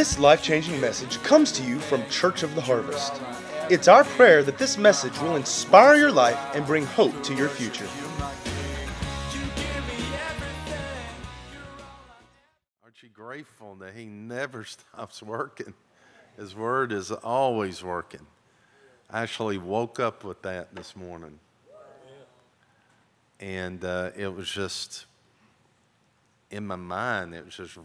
This life changing message comes to you from Church of the Harvest. It's our prayer that this message will inspire your life and bring hope to your future. Aren't you grateful that He never stops working? His Word is always working. I actually woke up with that this morning. And uh, it was just in my mind, it was just,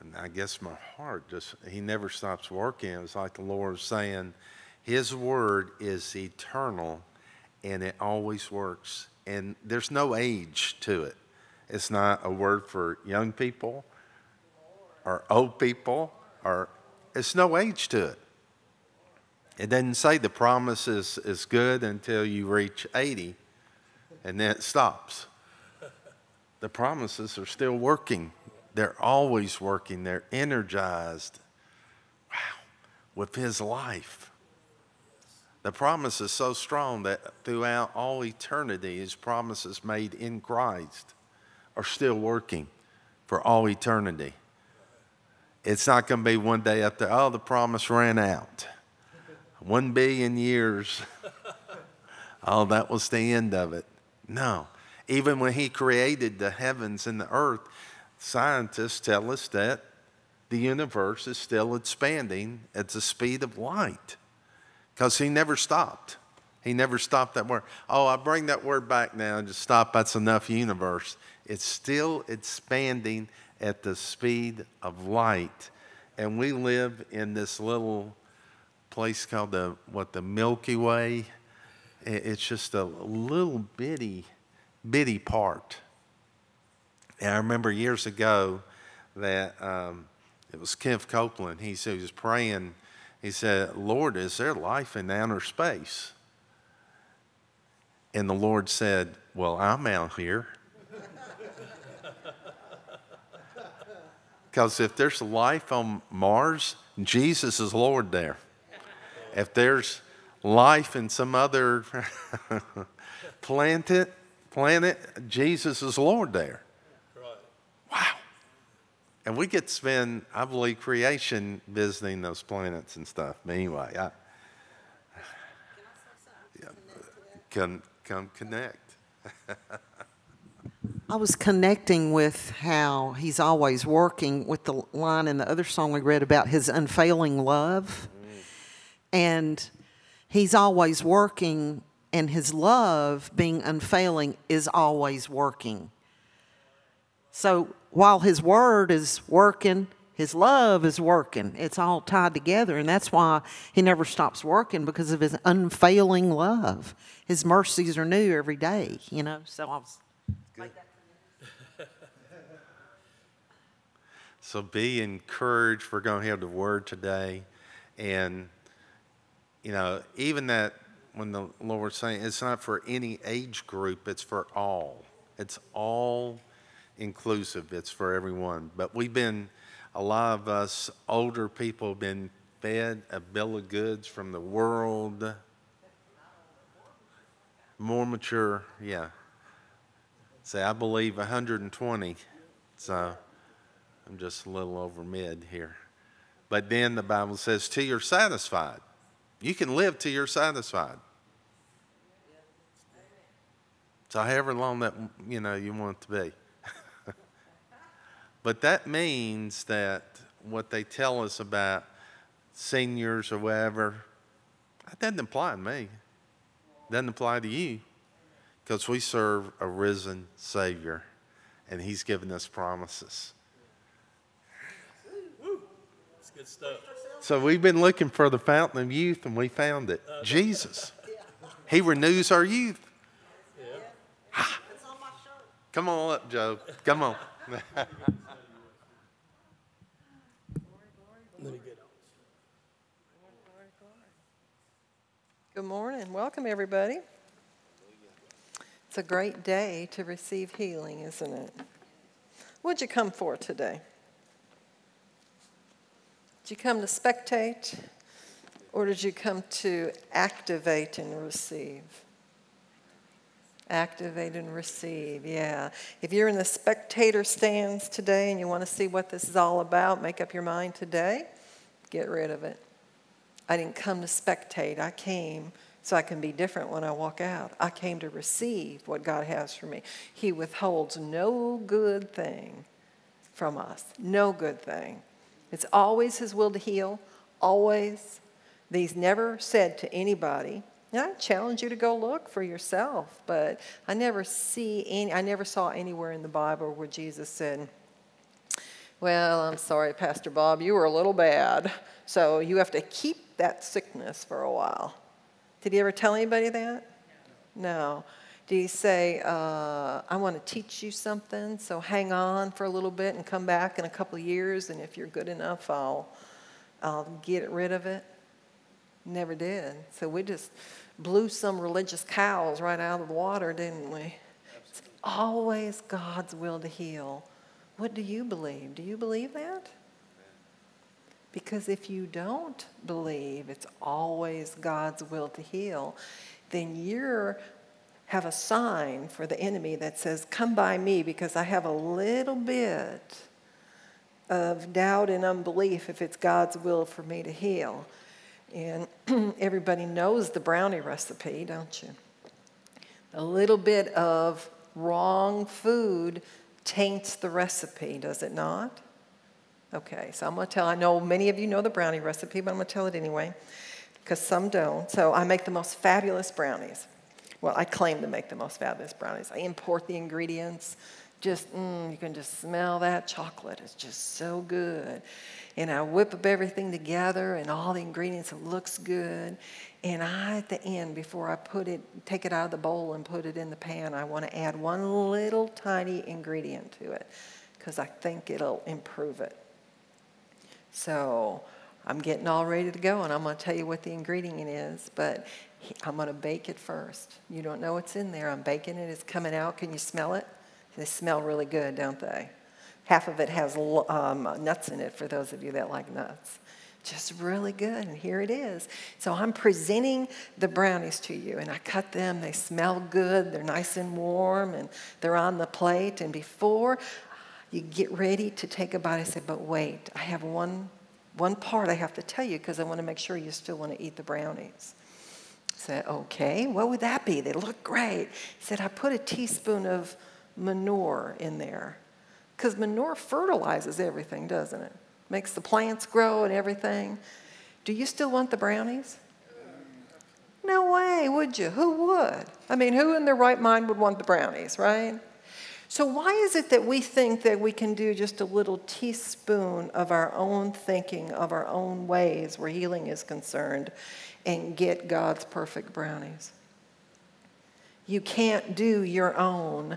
and I guess my heart just, He never stops working. It was like the Lord was saying, His Word is eternal and it always works. And there's no age to it. It's not a word for young people or old people, or it's no age to it. It doesn't say the promise is, is good until you reach 80 and then it stops. The promises are still working. They're always working. They're energized. Wow, with His life. The promise is so strong that throughout all eternity, His promises made in Christ are still working for all eternity. It's not going to be one day after, oh, the promise ran out. One billion years. oh, that was the end of it. No. Even when he created the heavens and the earth, scientists tell us that the universe is still expanding at the speed of light because he never stopped. He never stopped that word. Oh, I bring that word back now just stop. That's enough universe. It's still expanding at the speed of light. And we live in this little place called the what the Milky Way. It's just a little bitty, bitty part. And I remember years ago that um, it was Kenneth Copeland. He said he was praying. He said, "Lord, is there life in outer space?" And the Lord said, "Well, I'm out here." Because if there's life on Mars, Jesus is Lord there. If there's life in some other planet, planet, Jesus is Lord there. Wow. And we get to spend, I believe, creation visiting those planets and stuff. But anyway, I, yeah, come, come connect. I was connecting with how he's always working with the line in the other song we read about his unfailing love. Mm. And he's always working, and his love, being unfailing, is always working. So while his word is working, his love is working. It's all tied together, and that's why he never stops working because of his unfailing love. His mercies are new every day, you know. So I was. Good. so be encouraged. We're going to have the word today. And, you know, even that when the Lord's saying it's not for any age group, it's for all. It's all inclusive, it's for everyone. But we've been, a lot of us older people have been fed a bill of goods from the world. More mature, yeah. Say, I believe 120. So I'm just a little over mid here. But then the Bible says, till you're satisfied. You can live till you're satisfied. So however long that you know you want it to be. But that means that what they tell us about seniors or whatever, that doesn't apply to me. Doesn't apply to you. Because we serve a risen Savior and He's given us promises. Good stuff. So we've been looking for the fountain of youth and we found it. Jesus. He renews our youth. Ah. Come on up, Joe. Come on. Let me get on. Good morning. Welcome, everybody. It's a great day to receive healing, isn't it? What'd you come for today? Did you come to spectate, or did you come to activate and receive? Activate and receive, yeah. If you're in the spectator stands today and you want to see what this is all about, make up your mind today, get rid of it. I didn't come to spectate, I came so I can be different when I walk out. I came to receive what God has for me. He withholds no good thing from us, no good thing. It's always His will to heal, always. He's never said to anybody, I challenge you to go look for yourself, but I never see any, I never saw anywhere in the Bible where Jesus said, Well, I'm sorry, Pastor Bob, you were a little bad, so you have to keep that sickness for a while. Did he ever tell anybody that? No. Did he say, uh, I want to teach you something, so hang on for a little bit and come back in a couple of years, and if you're good enough, I'll, I'll get rid of it? Never did. So we just blew some religious cows right out of the water, didn't we? It's always God's will to heal. What do you believe? Do you believe that? Because if you don't believe it's always God's will to heal, then you have a sign for the enemy that says, Come by me because I have a little bit of doubt and unbelief if it's God's will for me to heal. And everybody knows the brownie recipe, don't you? A little bit of wrong food taints the recipe, does it not? Okay, so I'm going to tell, I know many of you know the brownie recipe, but I'm going to tell it anyway, because some don't. So I make the most fabulous brownies. Well, I claim to make the most fabulous brownies. I import the ingredients. Just, mm, you can just smell that chocolate. It's just so good and I whip up everything together and all the ingredients. It looks good. And I, at the end, before I put it, take it out of the bowl and put it in the pan, I want to add one little tiny ingredient to it because I think it'll improve it. So I'm getting all ready to go, and I'm going to tell you what the ingredient is, but I'm going to bake it first. You don't know what's in there. I'm baking it. It's coming out. Can you smell it? They smell really good, don't they? Half of it has um, nuts in it for those of you that like nuts. Just really good, and here it is. So I'm presenting the brownies to you, and I cut them. They smell good, they're nice and warm, and they're on the plate. And before you get ready to take a bite, I said, But wait, I have one, one part I have to tell you because I want to make sure you still want to eat the brownies. I said, Okay, what would that be? They look great. He said, I put a teaspoon of manure in there. Because manure fertilizes everything, doesn't it? Makes the plants grow and everything. Do you still want the brownies? No way, would you? Who would? I mean, who in their right mind would want the brownies, right? So, why is it that we think that we can do just a little teaspoon of our own thinking, of our own ways where healing is concerned, and get God's perfect brownies? You can't do your own.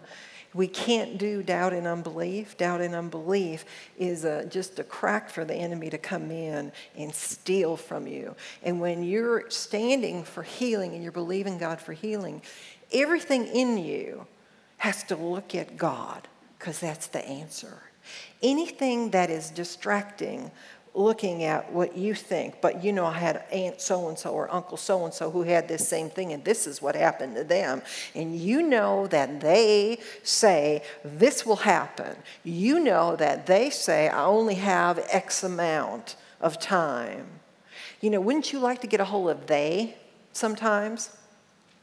We can't do doubt and unbelief. Doubt and unbelief is a, just a crack for the enemy to come in and steal from you. And when you're standing for healing and you're believing God for healing, everything in you has to look at God because that's the answer. Anything that is distracting looking at what you think, but you know, I had Aunt so and so or Uncle so and so who had this same thing, and this is what happened to them. And you know that they say this will happen. You know that they say, I only have X amount of time. You know, wouldn't you like to get a hold of they sometimes?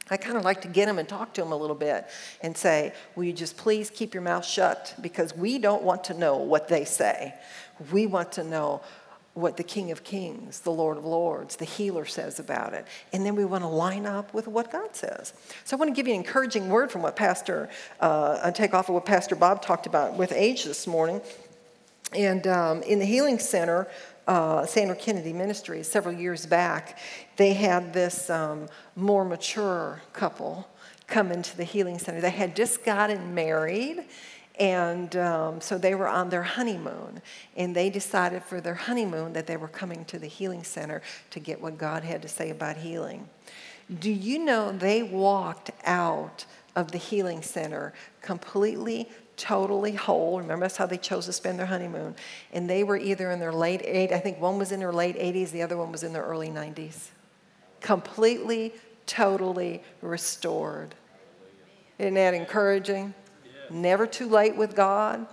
I kind of like to get them and talk to them a little bit and say, Will you just please keep your mouth shut? Because we don't want to know what they say. We want to know what the King of Kings, the Lord of Lords, the healer says about it. And then we want to line up with what God says. So I want to give you an encouraging word from what Pastor, uh, I take off of what Pastor Bob talked about with age this morning. And um, in the Healing Center, uh, Sandra Kennedy Ministries, several years back, they had this um, more mature couple come into the Healing Center. They had just gotten married and um, so they were on their honeymoon, and they decided for their honeymoon that they were coming to the healing center to get what God had to say about healing. Do you know they walked out of the healing center completely, totally whole? Remember, that's how they chose to spend their honeymoon. And they were either in their late 80s, I think one was in their late 80s, the other one was in their early 90s. Completely, totally restored. Isn't that encouraging? Never too late with God.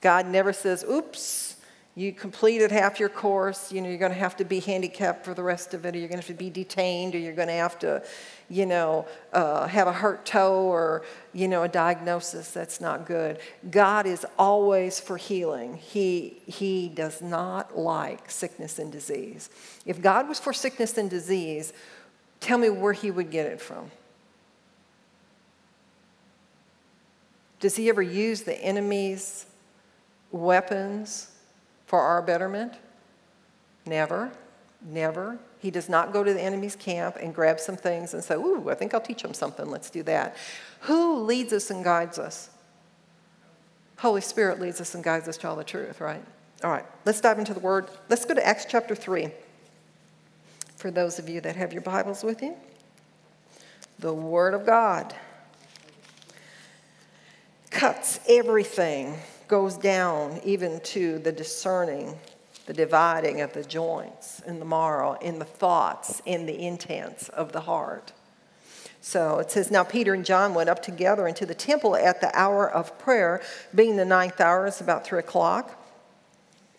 God never says, oops, you completed half your course, you know, you're going to have to be handicapped for the rest of it, or you're going to have to be detained, or you're going to have to, you know, uh, have a hurt toe or, you know, a diagnosis that's not good. God is always for healing. He, he does not like sickness and disease. If God was for sickness and disease, tell me where he would get it from. Does he ever use the enemy's weapons for our betterment? Never, never. He does not go to the enemy's camp and grab some things and say, Ooh, I think I'll teach them something. Let's do that. Who leads us and guides us? Holy Spirit leads us and guides us to all the truth, right? All right, let's dive into the Word. Let's go to Acts chapter 3. For those of you that have your Bibles with you, the Word of God cuts everything goes down even to the discerning, the dividing of the joints in the marrow, in the thoughts, in the intents of the heart. So it says, Now Peter and John went up together into the temple at the hour of prayer, being the ninth hour, it's about three o'clock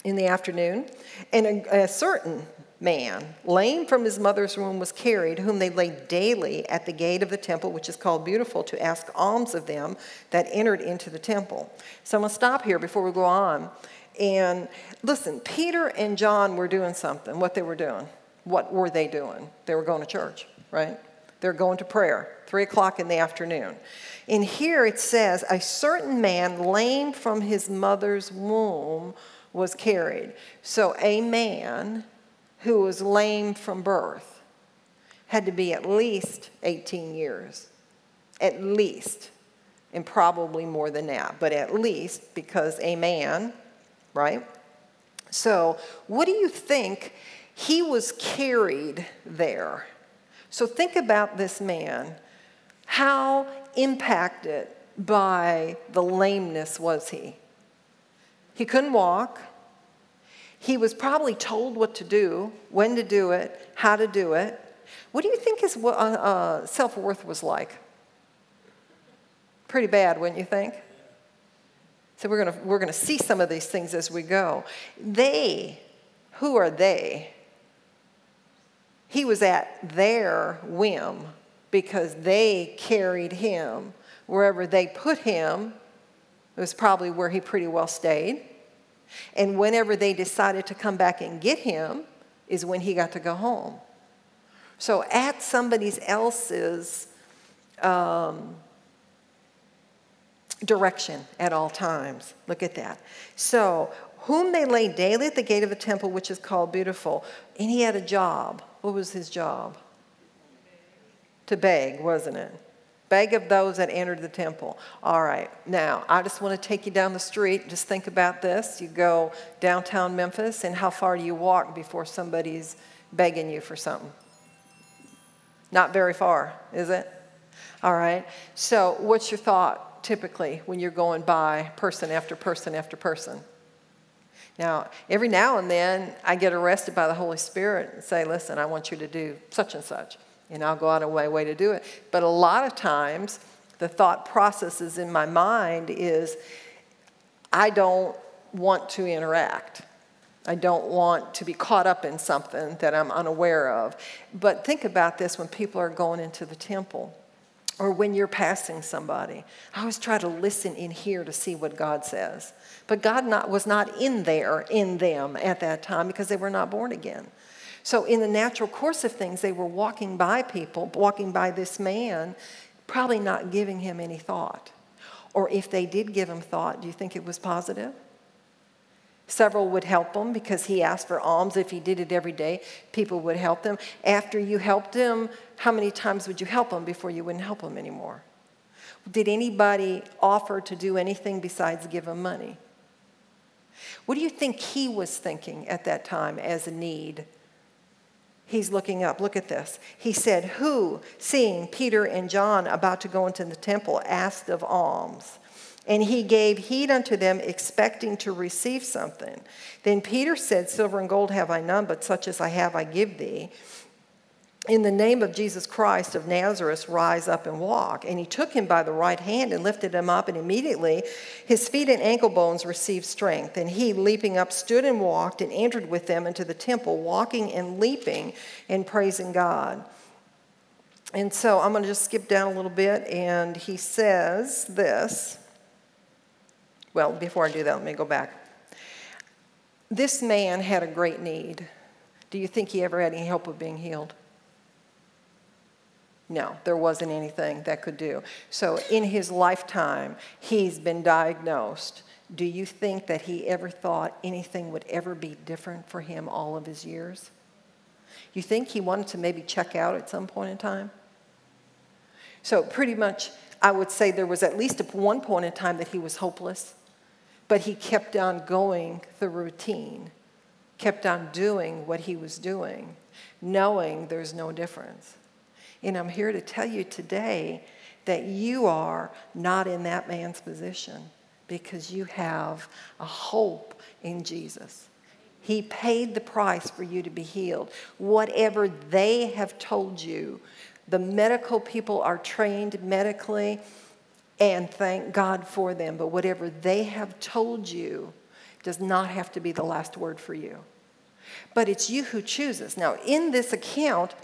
in the afternoon. And a, a certain man, lame from his mother's womb, was carried, whom they laid daily at the gate of the temple, which is called Beautiful, to ask alms of them that entered into the temple. So I'm going to stop here before we go on. And listen, Peter and John were doing something. What they were doing? What were they doing? They were going to church, right? They're going to prayer, three o'clock in the afternoon. And here it says, a certain man lame from his mother's womb was carried. So a man who was lame from birth had to be at least 18 years. At least. And probably more than that, but at least because a man, right? So, what do you think? He was carried there. So, think about this man. How impacted by the lameness was he? He couldn't walk. He was probably told what to do, when to do it, how to do it. What do you think his uh, uh, self worth was like? Pretty bad, wouldn't you think? So we're going we're going to see some of these things as we go. They, who are they? He was at their whim because they carried him wherever they put him. It was probably where he pretty well stayed. And whenever they decided to come back and get him, is when he got to go home. So at somebody else's um, direction at all times. Look at that. So, whom they laid daily at the gate of the temple, which is called Beautiful. And he had a job. What was his job? To beg, wasn't it? Beg of those that entered the temple. All right, now I just want to take you down the street. Just think about this. You go downtown Memphis, and how far do you walk before somebody's begging you for something? Not very far, is it? All right, so what's your thought typically when you're going by person after person after person? Now, every now and then I get arrested by the Holy Spirit and say, listen, I want you to do such and such and I'll go out of my way to do it. But a lot of times, the thought processes in my mind is I don't want to interact. I don't want to be caught up in something that I'm unaware of. But think about this when people are going into the temple or when you're passing somebody. I always try to listen in here to see what God says. But God not, was not in there, in them at that time because they were not born again. So, in the natural course of things, they were walking by people, walking by this man, probably not giving him any thought. Or if they did give him thought, do you think it was positive? Several would help him because he asked for alms. If he did it every day, people would help them. After you helped him, how many times would you help him before you wouldn't help him anymore? Did anybody offer to do anything besides give him money? What do you think he was thinking at that time as a need he's looking up. Look at this. He said, Who, seeing Peter and John about to go into the temple, asked of alms? And he gave heed unto them, expecting to receive something. Then Peter said, Silver and gold have I none, but such as I have I give thee. In the name of Jesus Christ of Nazareth, rise up and walk. And he took him by the right hand and lifted him up, and immediately his feet and ankle bones received strength. And he, leaping up, stood and walked and entered with them into the temple, walking and leaping and praising God. And so I'm going to just skip down a little bit, and he says this. Well, before I do that, let me go back. This man had a great need. Do you think he ever had any hope of being healed? No, there wasn't anything that could do. So in his lifetime, he's been diagnosed. Do you think that he ever thought anything would ever be different for him all of his years? You think he wanted to maybe check out at some point in time? So pretty much, I would say there was at least at one point in time that he was hopeless, but he kept on going the routine, kept on doing what he was doing, knowing there's no difference. And I'm here to tell you today that you are not in that man's position because you have a hope in Jesus. He paid the price for you to be healed. Whatever they have told you, the medical people are trained medically, and thank God for them. But whatever they have told you does not have to be the last word for you. But it's you who chooses. Now, in this account,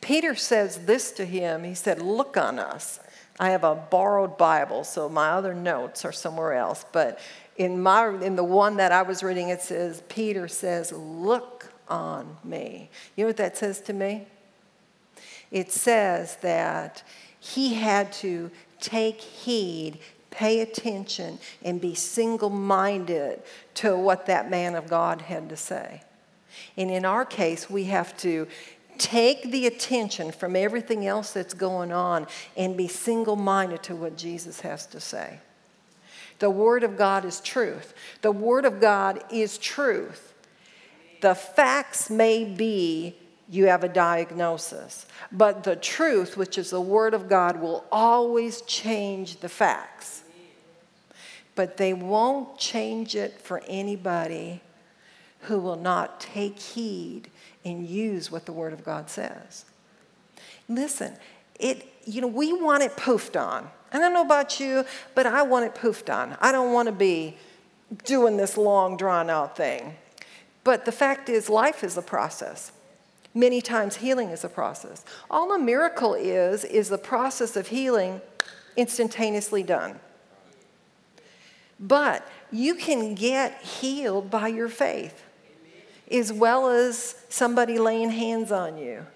Peter says this to him. He said, Look on us. I have a borrowed Bible, so my other notes are somewhere else. But in, my, in the one that I was reading, it says, Peter says, Look on me. You know what that says to me? It says that he had to take heed, pay attention, and be single minded to what that man of God had to say. And in our case, we have to take the attention from everything else that's going on and be single minded to what Jesus has to say. The Word of God is truth. The Word of God is truth. The facts may be you have a diagnosis, but the truth, which is the Word of God, will always change the facts. But they won't change it for anybody who will not take heed and use what the Word of God says. Listen, it, you know, we want it poofed on. I don't know about you, but I want it poofed on. I don't want to be doing this long, drawn out thing. But the fact is, life is a process. Many times, healing is a process. All a miracle is, is the process of healing instantaneously done. But you can get healed by your faith as well as somebody laying hands on you.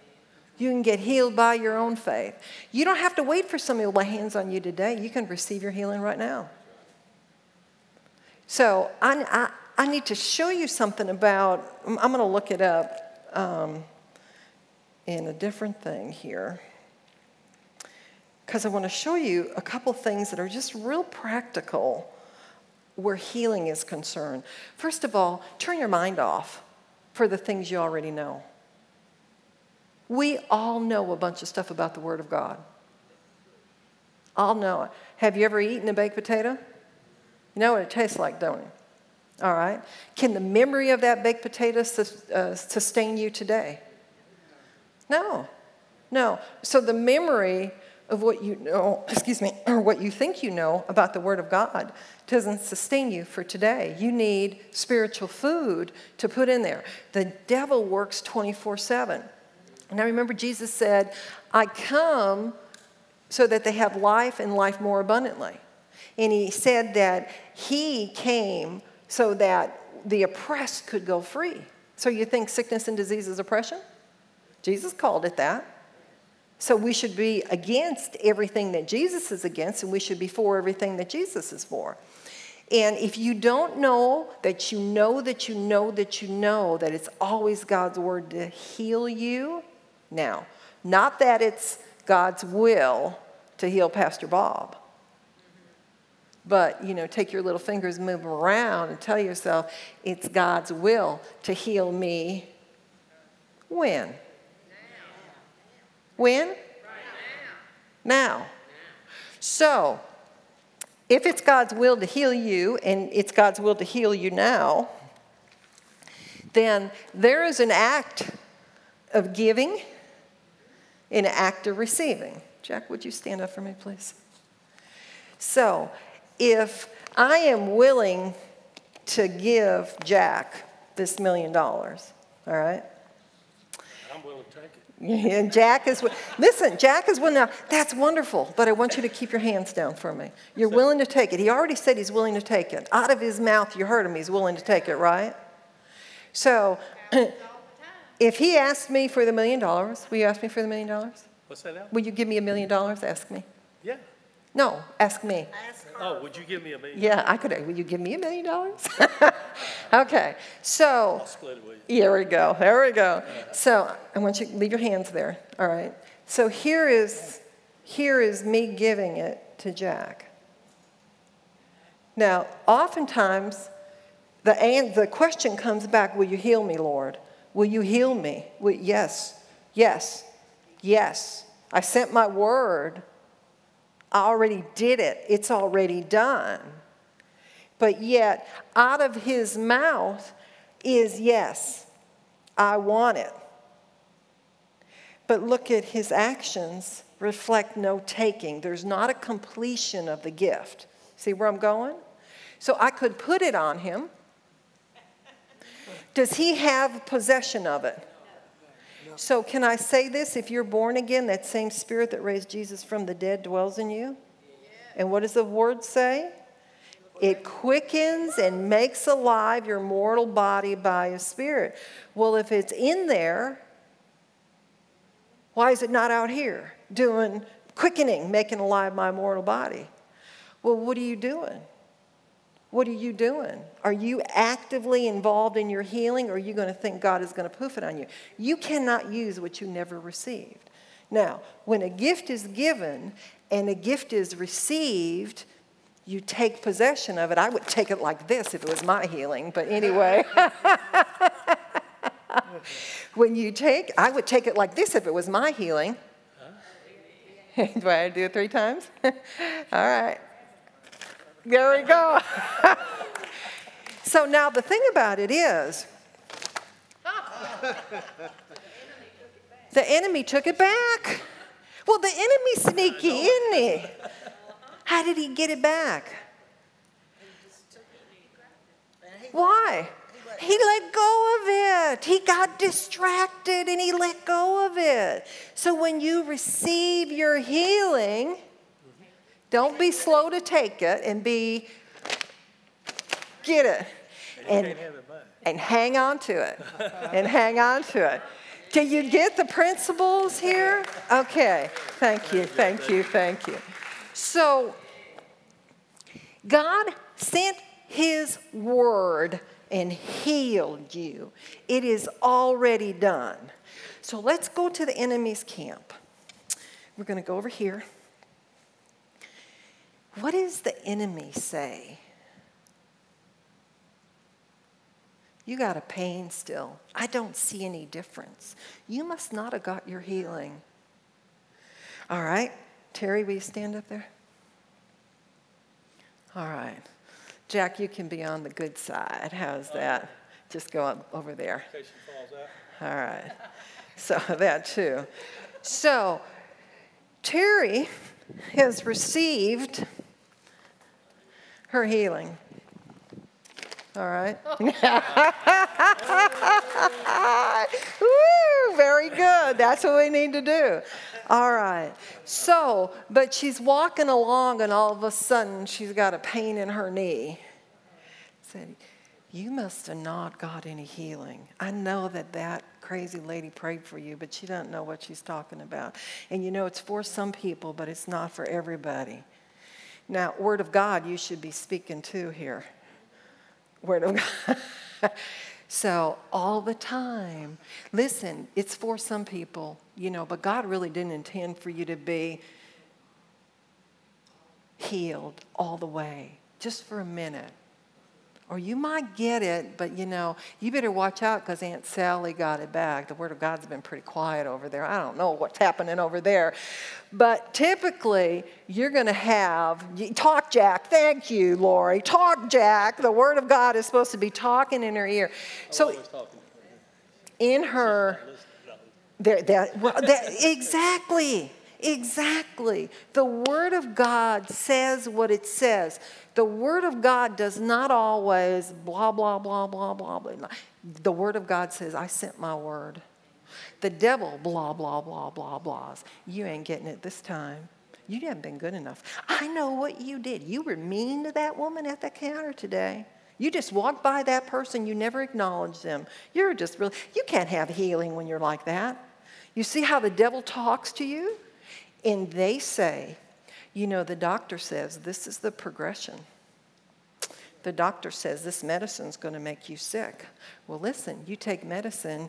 You can get healed by your own faith. You don't have to wait for somebody to lay hands on you today. You can receive your healing right now. So I, I, I need to show you something about, I'm going to look it up um, in a different thing here. Because I want to show you a couple things that are just real practical where healing is concerned. First of all, turn your mind off for the things you already know. We all know a bunch of stuff about the Word of God. All know it. Have you ever eaten a baked potato? You know what it tastes like, don't you? All right. Can the memory of that baked potato uh, sustain you today? No. No. So the memory of what you know, excuse me, or what you think you know about the Word of God doesn't sustain you for today. You need spiritual food to put in there. The devil works 24 7. Now remember, Jesus said, I come so that they have life and life more abundantly. And he said that he came so that the oppressed could go free. So you think sickness and disease is oppression? Jesus called it that. So we should be against everything that Jesus is against, and we should be for everything that Jesus is for. And if you don't know that you know that you know that you know that it's always God's word to heal you, now, not that it's God's will to heal Pastor Bob. But, you know, take your little fingers, move them around, and tell yourself it's God's will to heal me. When? When? Right now. now. So, if it's God's will to heal you, and it's God's will to heal you now, then there is an act of giving in an act of receiving. Jack, would you stand up for me, please? So, if I am willing to give Jack this million dollars, all right? I'm willing to take it. And Jack is, listen, Jack is willing, now, that's wonderful, but I want you to keep your hands down for me. You're willing to take it. He already said he's willing to take it. Out of his mouth, you heard him, he's willing to take it, right? So, if he asked me for the million dollars, will you ask me for the million dollars? What's that now? Will you give me a million dollars? Ask me. Yeah. No, ask me. Oh, would you give me a million? Yeah, I could. Will you give me a million dollars? Okay, so. I'll split it with you. Here we go. There we go. So I want you to leave your hands there. All right. So here is here is me giving it to Jack. Now, oftentimes, the and the question comes back: Will you heal me, Lord? Will you heal me? Will, yes, yes, yes. I sent my word. I already did it. It's already done. But yet, out of his mouth is yes, I want it. But look at his actions reflect no taking. There's not a completion of the gift. See where I'm going? So I could put it on him. Does he have possession of it? So, can I say this? If you're born again, that same spirit that raised Jesus from the dead dwells in you. And what does the word say? It quickens and makes alive your mortal body by a spirit. Well, if it's in there, why is it not out here doing quickening, making alive my mortal body? Well, what are you doing? What are you doing? Are you actively involved in your healing or are you going to think God is going to poof it on you? You cannot use what you never received. Now, when a gift is given and a gift is received, you take possession of it. I would take it like this if it was my healing, but anyway. when you take, I would take it like this if it was my healing. do I do it three times? All right. There we go. so now the thing about it is, the enemy took it back. Well, the enemy's sneaky, isn't he? How did he get it back? Why? He let go of it. He got distracted and he let go of it. So when you receive your healing, don't be slow to take it and be, get it. And, Can't have it back. and hang on to it. and hang on to it. Do you get the principles here? Okay. Thank you. Thank you. Thank you. So, God sent His word and healed you. It is already done. So, let's go to the enemy's camp. We're going to go over here. What does the enemy say? You got a pain still. I don't see any difference. You must not have got your healing. All right. Terry, will you stand up there? All right. Jack, you can be on the good side. How's that? Just go up over there. In case she falls out. All right. So that too. So Terry has received her healing. All right. Woo, very good. That's what we need to do. All right. So, but she's walking along, and all of a sudden, she's got a pain in her knee. Said, You must have not got any healing. I know that that crazy lady prayed for you, but she doesn't know what she's talking about. And you know, it's for some people, but it's not for everybody. Now, Word of God, you should be speaking to here. Word of God. so, all the time, listen, it's for some people, you know, but God really didn't intend for you to be healed all the way, just for a minute. Or you might get it, but you know, you better watch out because Aunt Sally got it back. The Word of God's been pretty quiet over there. I don't know what's happening over there. But typically, you're going to have, talk, Jack. Thank you, Lori. Talk, Jack. The Word of God is supposed to be talking in her ear. I'm So, in her. There, that, well, that, exactly, exactly. The Word of God says what it says. The Word of God does not always blah, blah, blah, blah, blah, blah. The Word of God says, I sent my Word. The devil, blah, blah, blah, blah, blahs. You ain't getting it this time. You haven't been good enough. I know what you did. You were mean to that woman at the counter today. You just walked by that person, you never acknowledged them. You're just really, you can't have healing when you're like that. You see how the devil talks to you? And they say, you know, the doctor says this is the progression. The doctor says this medicine's going to make you sick. Well, listen, you take medicine,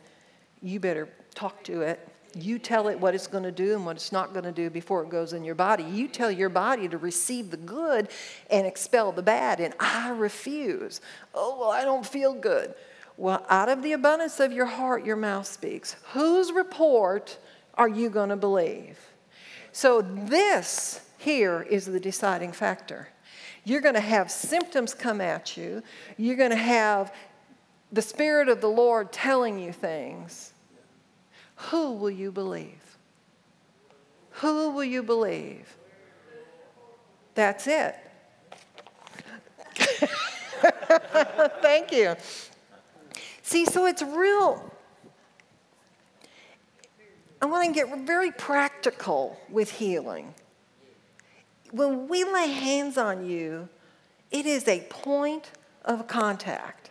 you better talk to it you tell it what it's going to do and what it's not going to do before it goes in your body. You tell your body to receive the good and expel the bad, and I refuse. Oh, well, I don't feel good. Well, out of the abundance of your heart, your mouth speaks. Whose report are you going to believe? So, this here is the deciding factor. You're going to have symptoms come at you, you're going to have the Spirit of the Lord telling you things who will you believe? Who will you believe? That's it. Thank you. See, so it's real. I want to get very practical with healing. When we lay hands on you, it is a point of contact.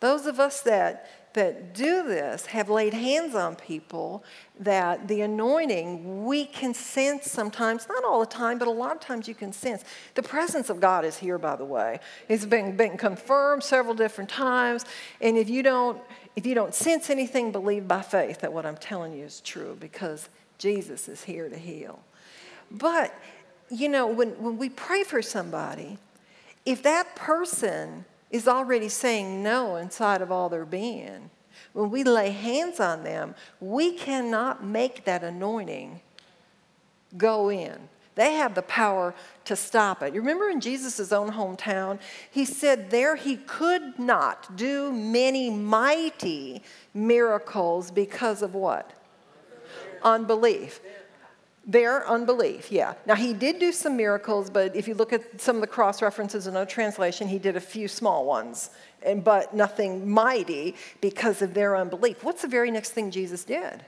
Those of us that that do this have laid hands on people that the anointing we can sense sometimes, not all the time, but a lot of times you can sense. The presence of God is here, by the way. It's been, been confirmed several different times. And if you don't, if you don't sense anything, believe by faith that what I'm telling you is true because Jesus is here to heal. But, you know, when, when we pray for somebody, if that person is already saying no inside of all their being. When we lay hands on them, we cannot make that anointing go in. They have the power to stop it. You remember in Jesus' own hometown, he said there he could not do many mighty miracles because of what? Unbelief. Their unbelief, yeah. Now, he did do some miracles, but if you look at some of the cross references in our translation, he did a few small ones, and, but nothing mighty because of their unbelief. What's the very next thing Jesus did?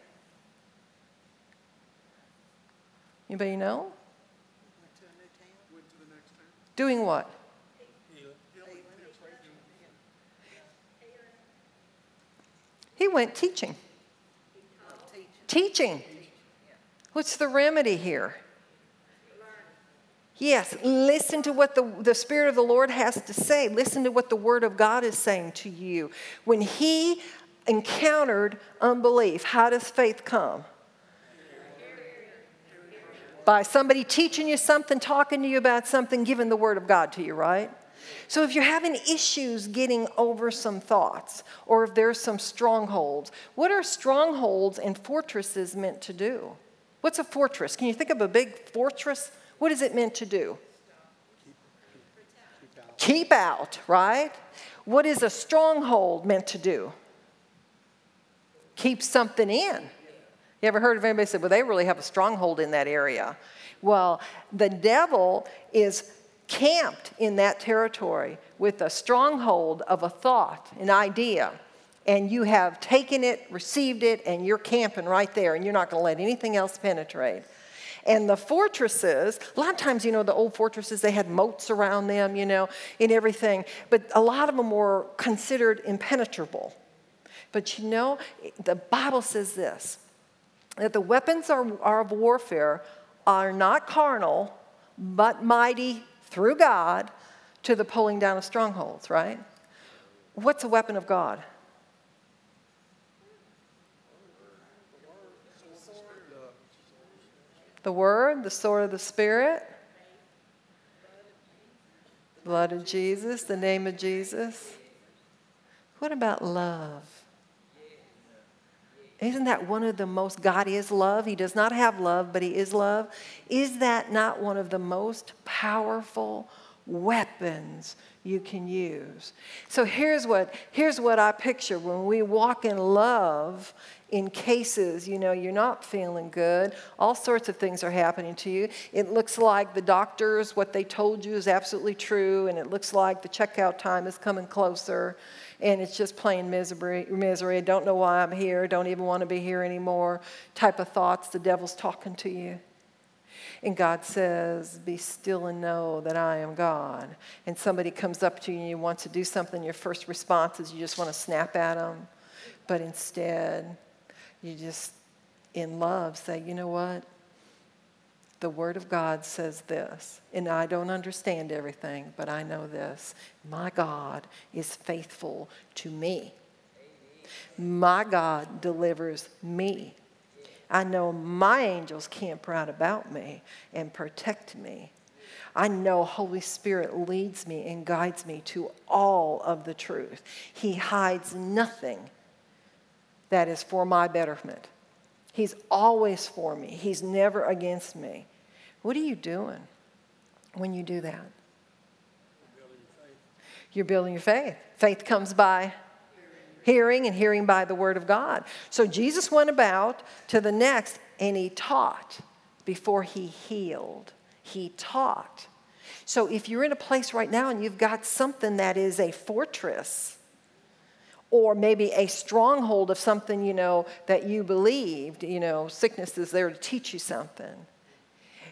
Anybody know? Doing what? He went teaching. Teaching. What's the remedy here? Yes, listen to what the, the Spirit of the Lord has to say. Listen to what the Word of God is saying to you. When he encountered unbelief, how does faith come? By somebody teaching you something, talking to you about something, giving the Word of God to you, right? So if you're having issues getting over some thoughts, or if there's some strongholds, what are strongholds and fortresses meant to do? What's a fortress? Can you think of a big fortress? What is it meant to do? Keep out, right? What is a stronghold meant to do? Keep something in. You ever heard of anybody say, well, they really have a stronghold in that area? Well, the devil is camped in that territory with a stronghold of a thought, an idea and you have taken it, received it, and you're camping right there, and you're not going to let anything else penetrate. And the fortresses, a lot of times, you know, the old fortresses, they had moats around them, you know, and everything, but a lot of them were considered impenetrable. But you know, the Bible says this that the weapons are, are of warfare are not carnal, but mighty through God to the pulling down of strongholds, right? What's a weapon of God? The Word, the sword of the Spirit, blood of Jesus, the name of Jesus. What about love? Isn't that one of the most, God is love? He does not have love, but He is love. Is that not one of the most powerful weapons you can use. So here's what, here's what I picture when we walk in love in cases, you know, you're not feeling good, all sorts of things are happening to you. It looks like the doctors, what they told you is absolutely true, and it looks like the checkout time is coming closer, and it's just plain misery, misery. Don't know why I'm here, don't even want to be here anymore, type of thoughts. The devil's talking to you. And God says, Be still and know that I am God. And somebody comes up to you and you want to do something, your first response is you just want to snap at them. But instead, you just, in love, say, You know what? The Word of God says this, and I don't understand everything, but I know this. My God is faithful to me. My God delivers me I know my angels camp round about me and protect me. I know Holy Spirit leads me and guides me to all of the truth. He hides nothing that is for my betterment. He's always for me. He's never against me. What are you doing when you do that? You're building your faith. Faith comes by hearing and hearing by the word of God. So Jesus went about to the next and he taught before he healed. He taught. So if you're in a place right now and you've got something that is a fortress, or maybe a stronghold of something, you know, that you believed, you know, sickness is there to teach you something.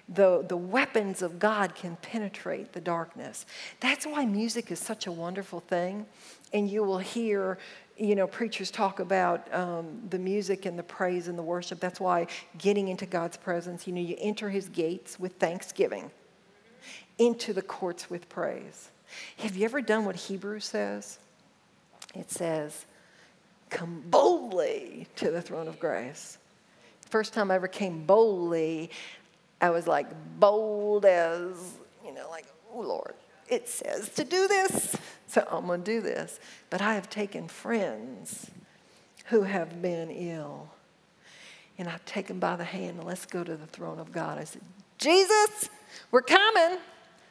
The, the weapons of God can penetrate the darkness. That's why music is such a wonderful thing. And you will hear, you know, preachers talk about um, the music and the praise and the worship. That's why getting into God's presence, you know, you enter his gates with thanksgiving, into the courts with praise. Have you ever done what Hebrews says? It says, Come boldly to the throne of grace. First time I ever came boldly, I was like bold as, you know, like, oh Lord, it says to do this, so I'm going to do this. But I have taken friends who have been ill, and I take them by the hand and let's go to the throne of God. I said, Jesus, we're coming.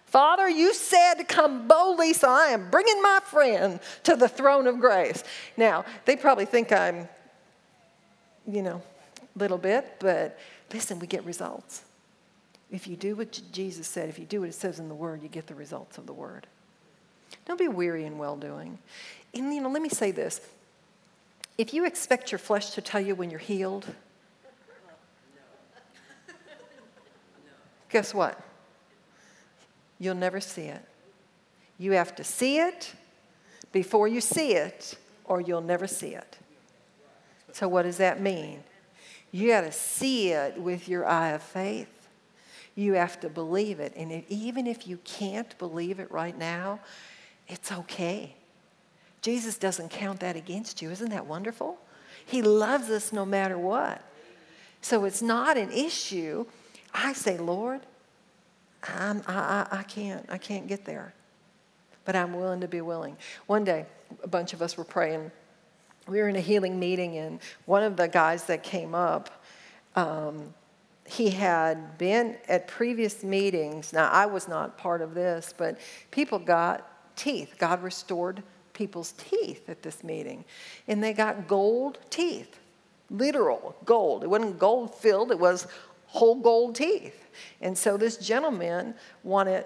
Father, you said to come boldly, so I am bringing my friend to the throne of grace. Now, they probably think I'm, you know, a little bit, but listen, we get results. If you do what Jesus said, if you do what it says in the Word, you get the results of the Word. Don't be weary in well doing. And, you know, let me say this if you expect your flesh to tell you when you're healed, guess what? You'll never see it. You have to see it before you see it, or you'll never see it. So, what does that mean? You got to see it with your eye of faith. You have to believe it. And even if you can't believe it right now, it's okay. Jesus doesn't count that against you. Isn't that wonderful? He loves us no matter what. So it's not an issue. I say, Lord, I'm, I, I, I can't, I can't get there. But I'm willing to be willing. One day, a bunch of us were praying. We were in a healing meeting, and one of the guys that came up, um, he had been at previous meetings. Now, I was not part of this, but people got teeth. God restored people's teeth at this meeting. And they got gold teeth, literal gold. It wasn't gold filled, it was whole gold teeth. And so this gentleman wanted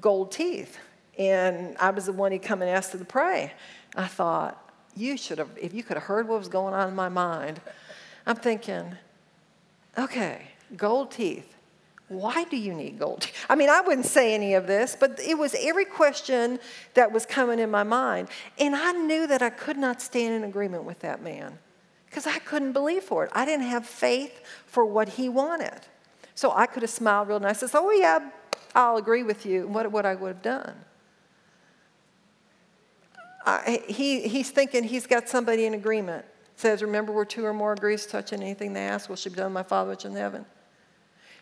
gold teeth. And I was the one he come and asked to pray. I thought, you should have, if you could have heard what was going on in my mind, I'm thinking, Okay, gold teeth. Why do you need gold teeth? I mean, I wouldn't say any of this, but it was every question that was coming in my mind. And I knew that I could not stand in agreement with that man because I couldn't believe for it. I didn't have faith for what he wanted. So I could have smiled real nice and said, Oh, yeah, I'll agree with you. What, what I would have done. I, he, he's thinking he's got somebody in agreement says, Remember, where two or more agrees touching anything they ask, will she be done my Father which is in heaven.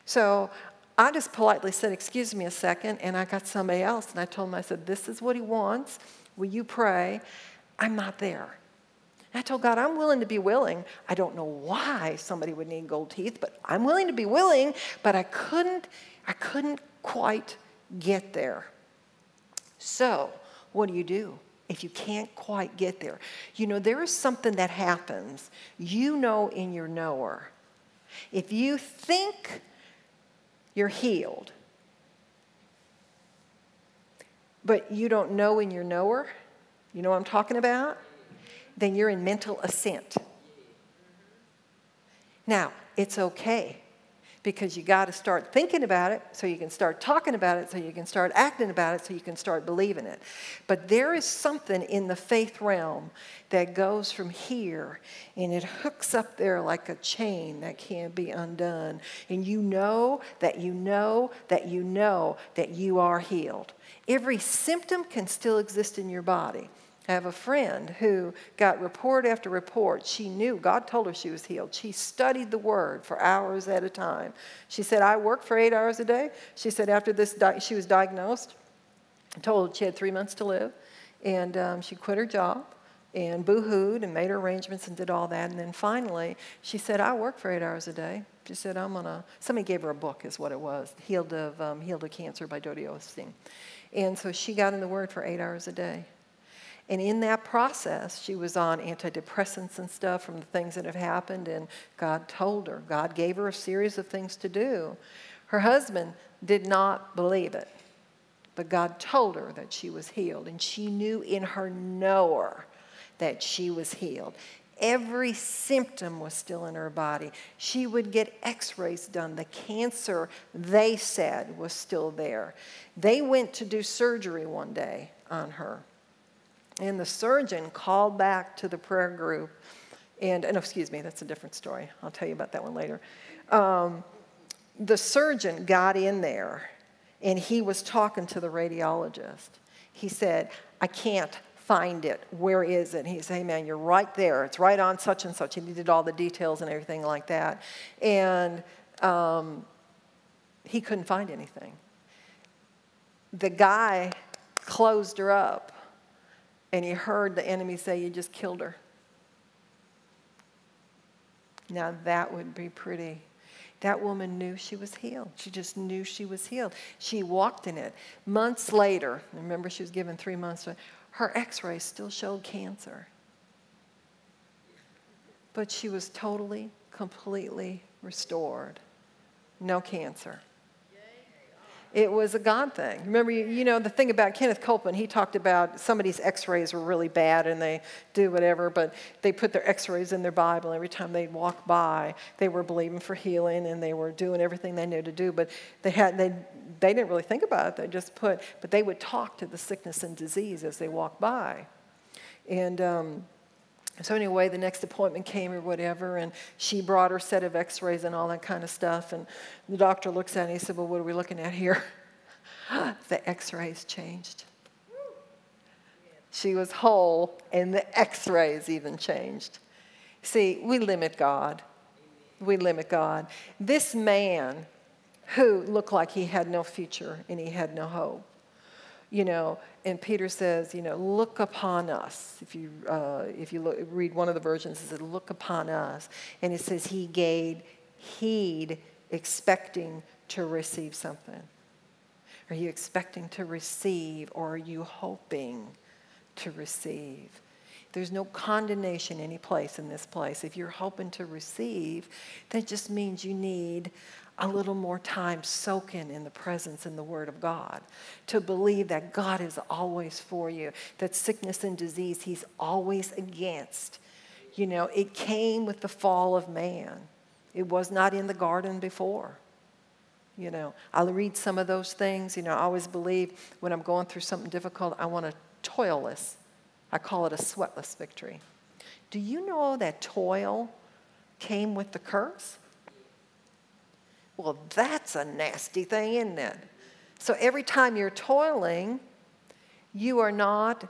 So I just politely said, Excuse me a second. And I got somebody else. And I told him, I said, This is what he wants. Will you pray? I'm not there. And I told God, I'm willing to be willing. I don't know why somebody would need gold teeth, but I'm willing to be willing, but I couldn't, I couldn't quite get there. So, what do you do? If you can't quite get there. You know, there is something that happens, you know, in your knower. If you think you're healed, but you don't know in your knower, you know what I'm talking about? Then you're in mental assent. Now, it's okay because you got to start thinking about it so you can start talking about it so you can start acting about it so you can start believing it. But there is something in the faith realm that goes from here and it hooks up there like a chain that can't be undone. And you know that you know that you know that you are healed. Every symptom can still exist in your body. I have a friend who got report after report. She knew God told her she was healed. She studied the word for hours at a time. She said, I work for eight hours a day. She said, after this, di- she was diagnosed, told she had three months to live, and um, she quit her job and boo hooed and made her arrangements and did all that. And then finally, she said, I work for eight hours a day. She said, I'm to, somebody gave her a book, is what it was Healed of, um, Healed of Cancer by Dodie Osteen. And so she got in the Word for eight hours a day. And in that process, she was on antidepressants and stuff from the things that have happened, and God told her, God gave her a series of things to do. Her husband did not believe it, but God told her that she was healed, and she knew in her knower that she was healed. Every symptom was still in her body. She would get x rays done. The cancer, they said, was still there. They went to do surgery one day on her. And the surgeon called back to the prayer group, and, and excuse me, that's a different story. I'll tell you about that one later. Um, the surgeon got in there and he was talking to the radiologist. He said, I can't find it. Where is it? he said, Hey, man, you're right there. It's right on such and such. He needed all the details and everything like that. And um, he couldn't find anything. The guy closed her up and he heard the enemy say, You just killed her. Now that would be pretty. That woman knew she was healed. She just knew she was healed. She walked in it. Months later, remember she was given three months, her x rays still showed cancer. But she was totally, completely restored. No cancer. It was a God thing. Remember, you, you know, the thing about Kenneth Copeland, he talked about somebody's x rays were really bad and they do whatever, but they put their x rays in their Bible. Every time they'd walk by, they were believing for healing and they were doing everything they knew to do, but they, had, they, they didn't really think about it. They just put, but they would talk to the sickness and disease as they walked by. And, um, so anyway, the next appointment came or whatever, and she brought her set of X-rays and all that kind of stuff. And the doctor looks at it and he said, "Well, what are we looking at here?" the X-rays changed. She was whole, and the X-rays even changed. See, we limit God. We limit God. This man, who looked like he had no future and he had no hope, you know, and Peter says, you know, look upon us. If you, uh, if you look, read one of the versions, it says, look upon us. And it says, he gave heed, expecting to receive something. Are you expecting to receive or are you hoping to receive? There's no condemnation any place in this place. If you're hoping to receive, that just means you need a little more time soaking in the presence and the Word of God, to believe that God is always for you, that sickness and disease He's always against. You know, it came with the fall of man, it was not in the garden before. You know, I'll read some of those things. You know, I always believe when I'm going through something difficult, I want a toilless. I call it a sweatless victory. Do you know that toil came with the curse? Well, that's a nasty thing, isn't it? So every time you're toiling, you are not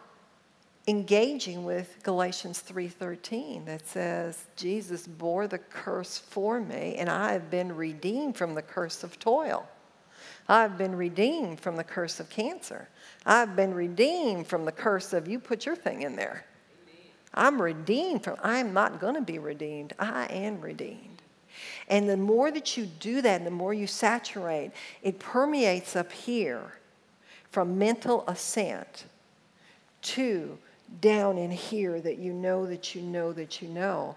engaging with Galatians 3:13 that says Jesus bore the curse for me and I have been redeemed from the curse of toil. I've been redeemed from the curse of cancer. I've been redeemed from the curse of you put your thing in there. I'm redeemed from I'm not going to be redeemed. I am redeemed. And the more that you do that, and the more you saturate, it permeates up here from mental assent to down in here that you know that you know that you know.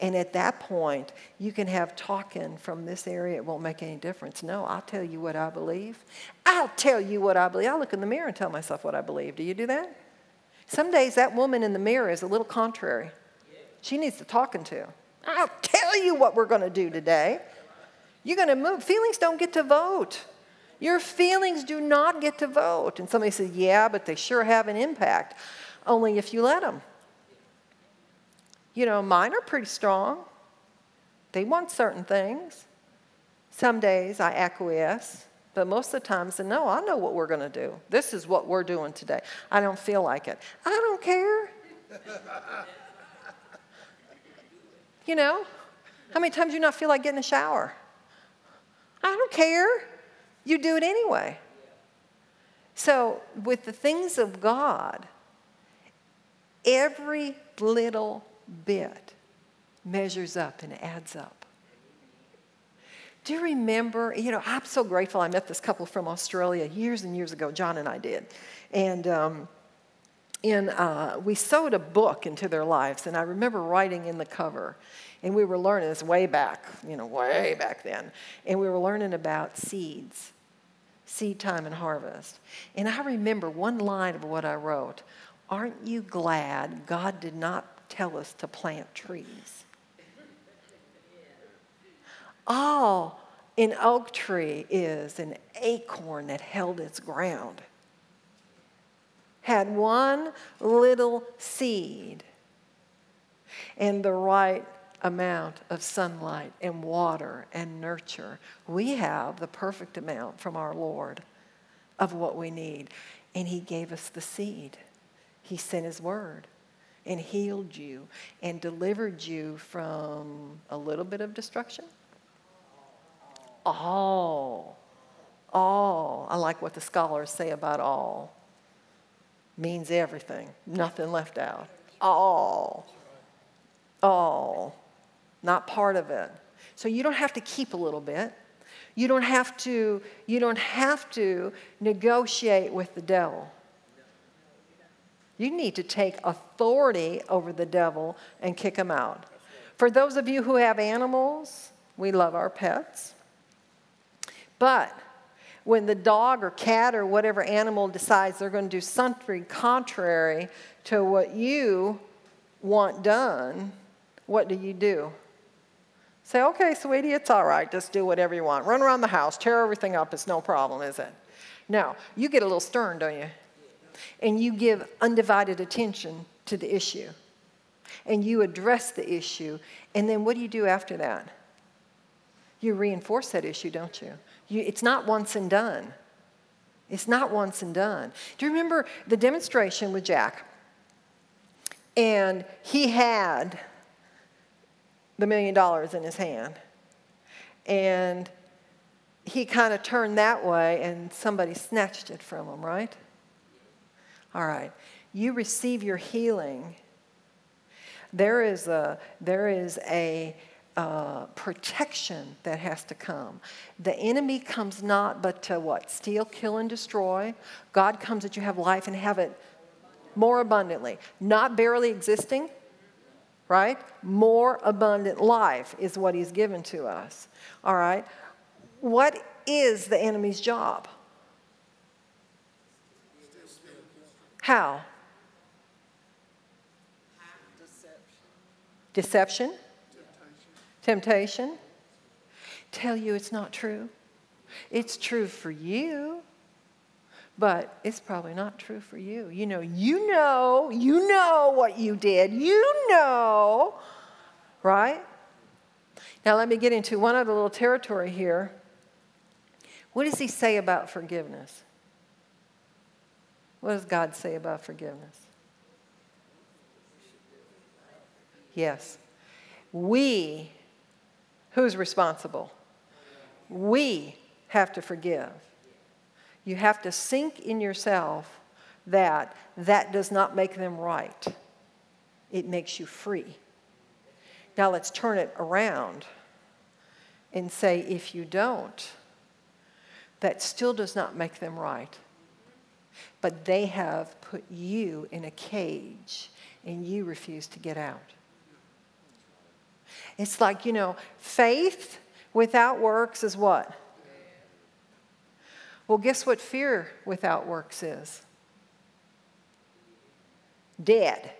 And at that point, you can have talking from this area, it won't make any difference. No, I'll tell you what I believe. I'll tell you what I believe. I'll look in the mirror and tell myself what I believe. Do you do that? Some days that woman in the mirror is a little contrary. She needs to talking to. I'll tell you what we're going to do today. You're going to move. Feelings don't get to vote. Your feelings do not get to vote. And somebody says, yeah, but they sure have an impact. Only if you let them. You know, mine are pretty strong. They want certain things. Some days I acquiesce, but most of the times, no, I know what we're going to do. This is what we're doing today. I don't feel like it. I don't care. you know, how many times do you not feel like getting a shower? I don't care. You do it anyway. So, with the things of God, every little bit measures up and adds up. Do you remember? You know, I'm so grateful I met this couple from Australia years and years ago. John and I did. And um, in, uh, we sowed a book into their lives, and I remember writing in the cover. And we were learning this way back, you know, way back then. And we were learning about seeds, seed time and harvest. And I remember one line of what I wrote Aren't you glad God did not tell us to plant trees. All an oak tree is an acorn that held its ground, had one little seed and the right amount of sunlight and water and nurture. We have the perfect amount from our Lord of what we need. And He gave us the seed, He sent His word and healed you and delivered you from a little bit of destruction? All. All. I like what the scholars say about all. Means everything, nothing left out. All. All. Not part of it. So you don't have to keep a little bit. You don't have to, you don't have to negotiate with the devil. You need to take authority over the devil and kick him out. For those of you who have animals, we love our pets. But when the dog or cat or whatever animal decides they're going to do something contrary to what you want done, what do you do? Say, okay, sweetie, it's all right. Just do whatever you want. Run around the house, tear everything up. It's no problem, is it? No, you get a little stern, don't you? and you give undivided attention to the issue and you address the issue. And then what do you do after that? You reinforce that issue, don't you? you it's not once and done. It's not once and done. Do you remember the demonstration with Jack? And he had the million dollars in his hand. And he kind of turned that way, and somebody snatched it from him, right? All right. You receive your healing. There is a, there is a uh, protection that has to come. The enemy comes not but to what? Steal, kill, and destroy. God comes that you have life and have it more abundantly. Not barely existing, right? More abundant life is what he's given to us. All right? What is the enemy's job? How? Deception. Deception. Temptation. Temptation. Tell you it's not true. It's true for you, but it's probably not true for you. You know, you know, you know what you did. You know, right? Now, let me get into one other little territory here. What does he say about forgiveness? What does God say about forgiveness? Yes. We, who's responsible? We have to forgive. You have to sink in yourself that that does not make them right. It makes you free. Now let's turn it around and say if you don't, that still does not make them right but they have put you in a cage and you refuse to get out. It's like, you know, faith without works is what? Well, guess what fear without works is? Dead.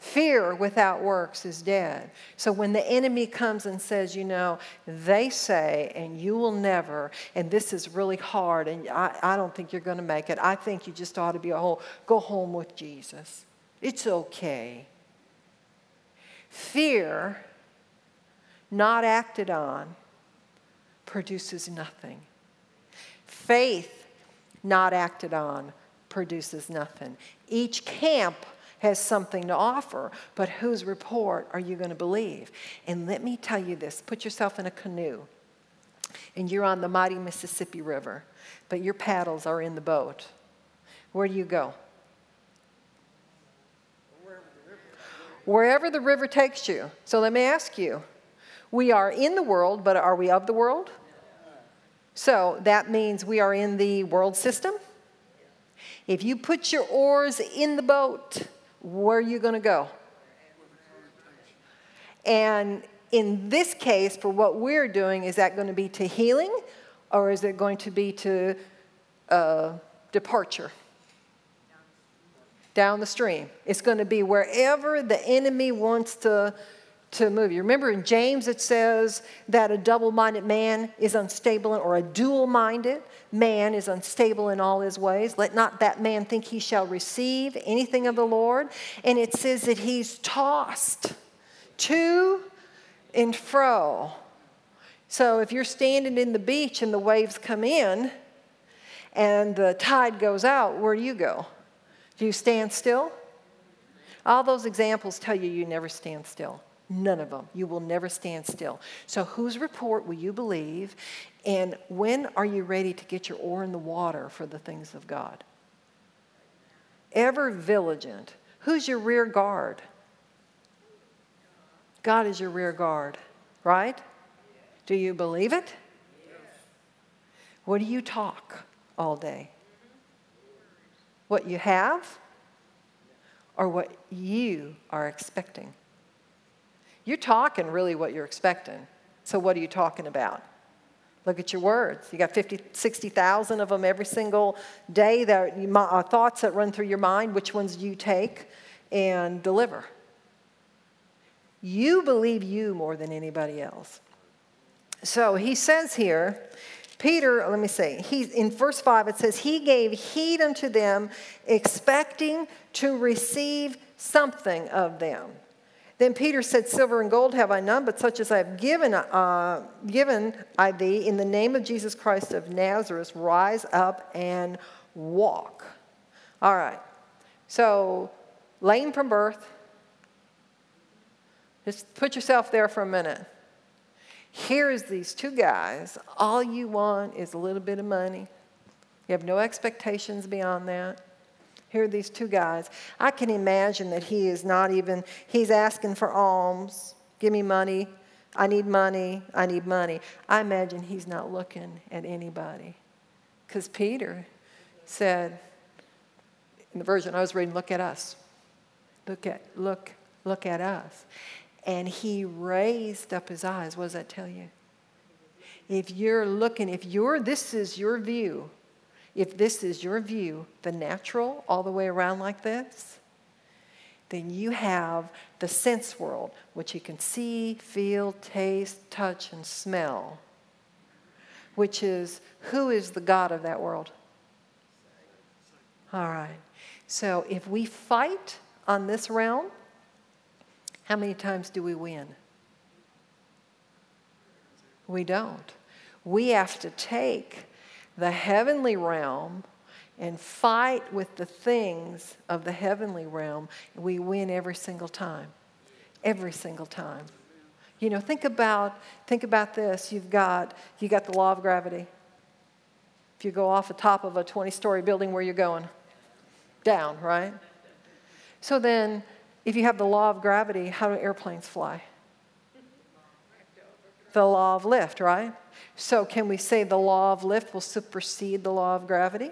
Fear without works is dead. So when the enemy comes and says, you know, they say, and you will never, and this is really hard, and I, I don't think you're going to make it. I think you just ought to be a whole, go home with Jesus. It's okay. Fear, not acted on, produces nothing. Faith, not acted on, produces nothing. Each camp has something to offer, but whose report are you going to believe? And let me tell you this put yourself in a canoe, and you're on the mighty Mississippi River, but your paddles are in the boat. Where do you go? Wherever the river takes you. So let me ask you we are in the world, but are we of the world? So that means we are in the world system. If you put your oars in the boat, where are you going to go? And in this case, for what we're doing, is that going to be to healing or is it going to be to uh, departure? Down the stream. It's going to be wherever the enemy wants to, to move you. Remember in James it says that a double minded man is unstable, or a dual minded man is unstable in all his ways. Let not that man think he shall receive anything of the Lord. And it says that he's tossed to and fro. So if you're standing in the beach and the waves come in and the tide goes out, where do you go? Do you stand still? All those examples tell you you never stand still. None of them. You will never stand still. So, whose report will you believe? And when are you ready to get your oar in the water for the things of God? Ever vigilant. Who's your rear guard? God is your rear guard, right? Do you believe it? What do you talk all day? What you have or what you are expecting? You're talking really what you're expecting. So, what are you talking about? Look at your words. You got 50, 60,000 of them every single day that you, uh, thoughts that run through your mind. Which ones do you take and deliver? You believe you more than anybody else. So he says here, Peter, let me say, he, in verse 5 it says, He gave heed unto them, expecting to receive something of them. Then Peter said, Silver and gold have I none, but such as I have given, uh, given I thee, in the name of Jesus Christ of Nazareth, rise up and walk. All right. So, lame from birth. Just put yourself there for a minute. Here's these two guys. All you want is a little bit of money. You have no expectations beyond that. Here are these two guys. I can imagine that he is not even, he's asking for alms. Give me money. I need money. I need money. I imagine he's not looking at anybody. Because Peter said, in the version I was reading, look at us. Look at, look, look at us. And he raised up his eyes. What does that tell you? If you're looking, if you're, this is your view, if this is your view, the natural, all the way around like this, then you have the sense world, which you can see, feel, taste, touch, and smell, which is who is the God of that world? All right. So if we fight on this realm, how many times do we win? We don't. We have to take the heavenly realm and fight with the things of the heavenly realm, we win every single time. Every single time. You know, think about think about this. You've got you got the law of gravity. If you go off the top of a 20-story building, where you're going? Down, right? So then, if you have the law of gravity, how do airplanes fly? The law of lift, right? So, can we say the law of lift will supersede the law of gravity?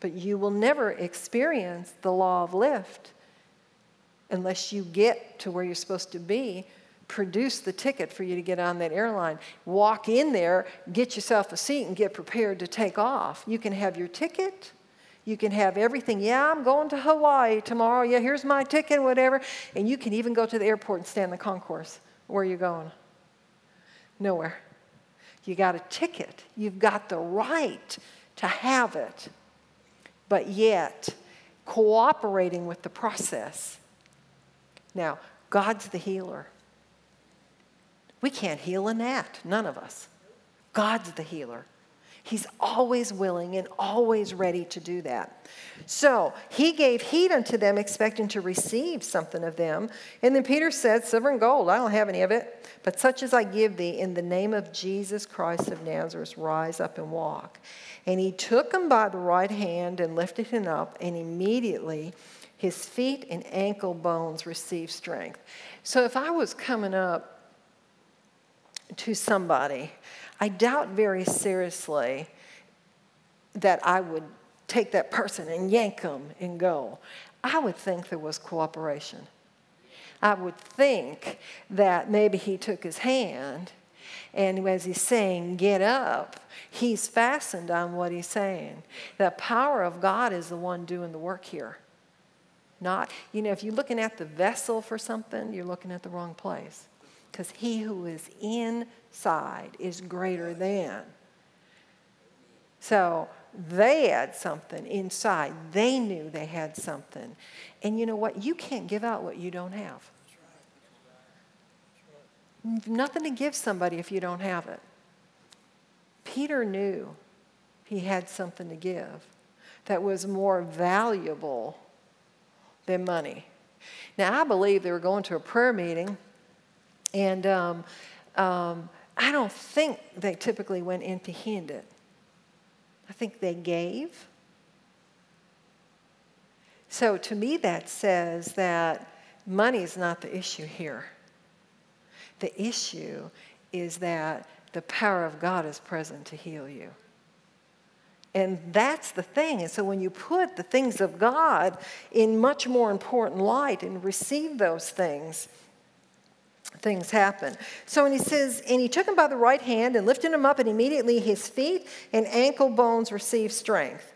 But you will never experience the law of lift unless you get to where you're supposed to be, produce the ticket for you to get on that airline, walk in there, get yourself a seat, and get prepared to take off. You can have your ticket. You can have everything. Yeah, I'm going to Hawaii tomorrow. Yeah, here's my ticket, whatever. And you can even go to the airport and stand in the concourse. Where are you going? Nowhere. You got a ticket. You've got the right to have it. But yet, cooperating with the process now, God's the healer. We can't heal a gnat, none of us. God's the healer. He's always willing and always ready to do that. So he gave heed unto them, expecting to receive something of them. And then Peter said, Silver and gold, I don't have any of it, but such as I give thee, in the name of Jesus Christ of Nazareth, rise up and walk. And he took him by the right hand and lifted him up, and immediately his feet and ankle bones received strength. So if I was coming up to somebody, I doubt very seriously that I would take that person and yank them and go. I would think there was cooperation. I would think that maybe he took his hand and as he's saying, get up, he's fastened on what he's saying. The power of God is the one doing the work here. Not, you know, if you're looking at the vessel for something, you're looking at the wrong place. Because he who is inside is greater than. So they had something inside. They knew they had something. And you know what? You can't give out what you don't have. Nothing to give somebody if you don't have it. Peter knew he had something to give that was more valuable than money. Now, I believe they were going to a prayer meeting, and um, um, I don't think they typically went empty handed. I think they gave. So, to me, that says that money is not the issue here. The issue is that the power of God is present to heal you. And that's the thing. And so when you put the things of God in much more important light and receive those things, things happen. So when he says, and he took him by the right hand and lifted him up, and immediately his feet and ankle bones received strength.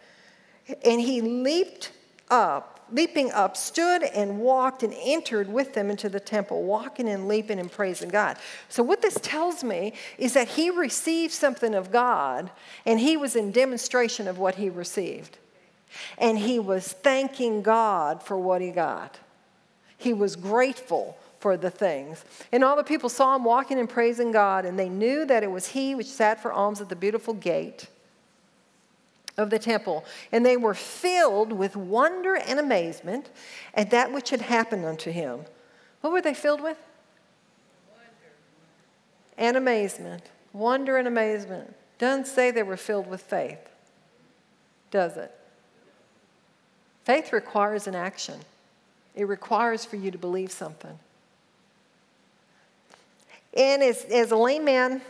And he leaped up leaping up, stood and walked and entered with them into the temple, walking and leaping and praising God. So, what this tells me is that he received something of God and he was in demonstration of what he received. And he was thanking God for what he got. He was grateful for the things. And all the people saw him walking and praising God, and they knew that it was he which sat for alms at the beautiful gate of the temple, and they were filled with wonder and amazement at that which had happened unto him. What were they filled with? Wonder. And amazement. Wonder and amazement. Doesn't say they were filled with faith, does it? Faith requires an action, it requires for you to believe something. And as, as a man,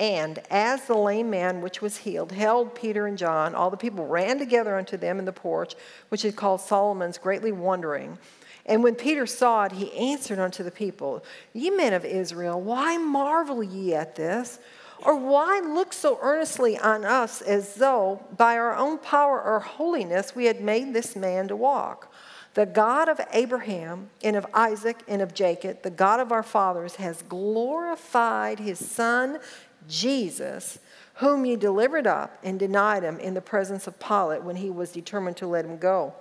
and as the lame man which was healed held Peter and John, all the people ran together unto them in the porch, which is called Solomon's, greatly wondering. And when Peter saw it, he answered unto the people, Ye men of Israel, why marvel ye at this? Or why look so earnestly on us as though by our own power or holiness we had made this man to walk? The God of Abraham and of Isaac and of Jacob, the God of our fathers, has glorified his Son Jesus, whom ye delivered up and denied him in the presence of Pilate when he was determined to let him go.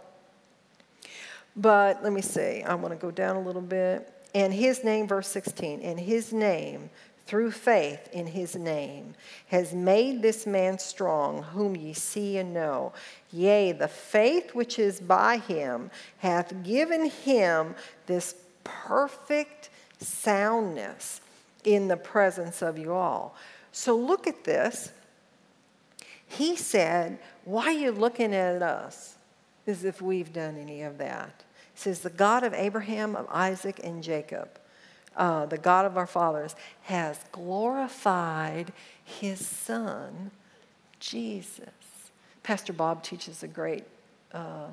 But let me see, I want to go down a little bit. And his name, verse 16, and his name, through faith in his name, has made this man strong, whom ye see and know. Yea, the faith which is by him hath given him this perfect soundness in the presence of you all. So look at this. He said, Why are you looking at us as if we've done any of that? Says, The God of Abraham, of Isaac, and Jacob, uh, the God of our fathers, has glorified his son, Jesus. Pastor Bob teaches a great uh,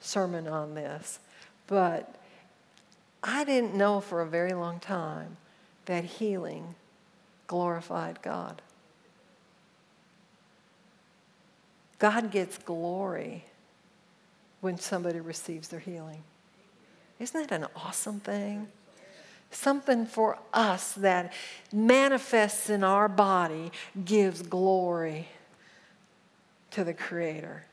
sermon on this. But I didn't know for a very long time that healing glorified God. God gets glory when somebody receives their healing. Isn't that an awesome thing? Something for us that manifests in our body gives glory to the Creator.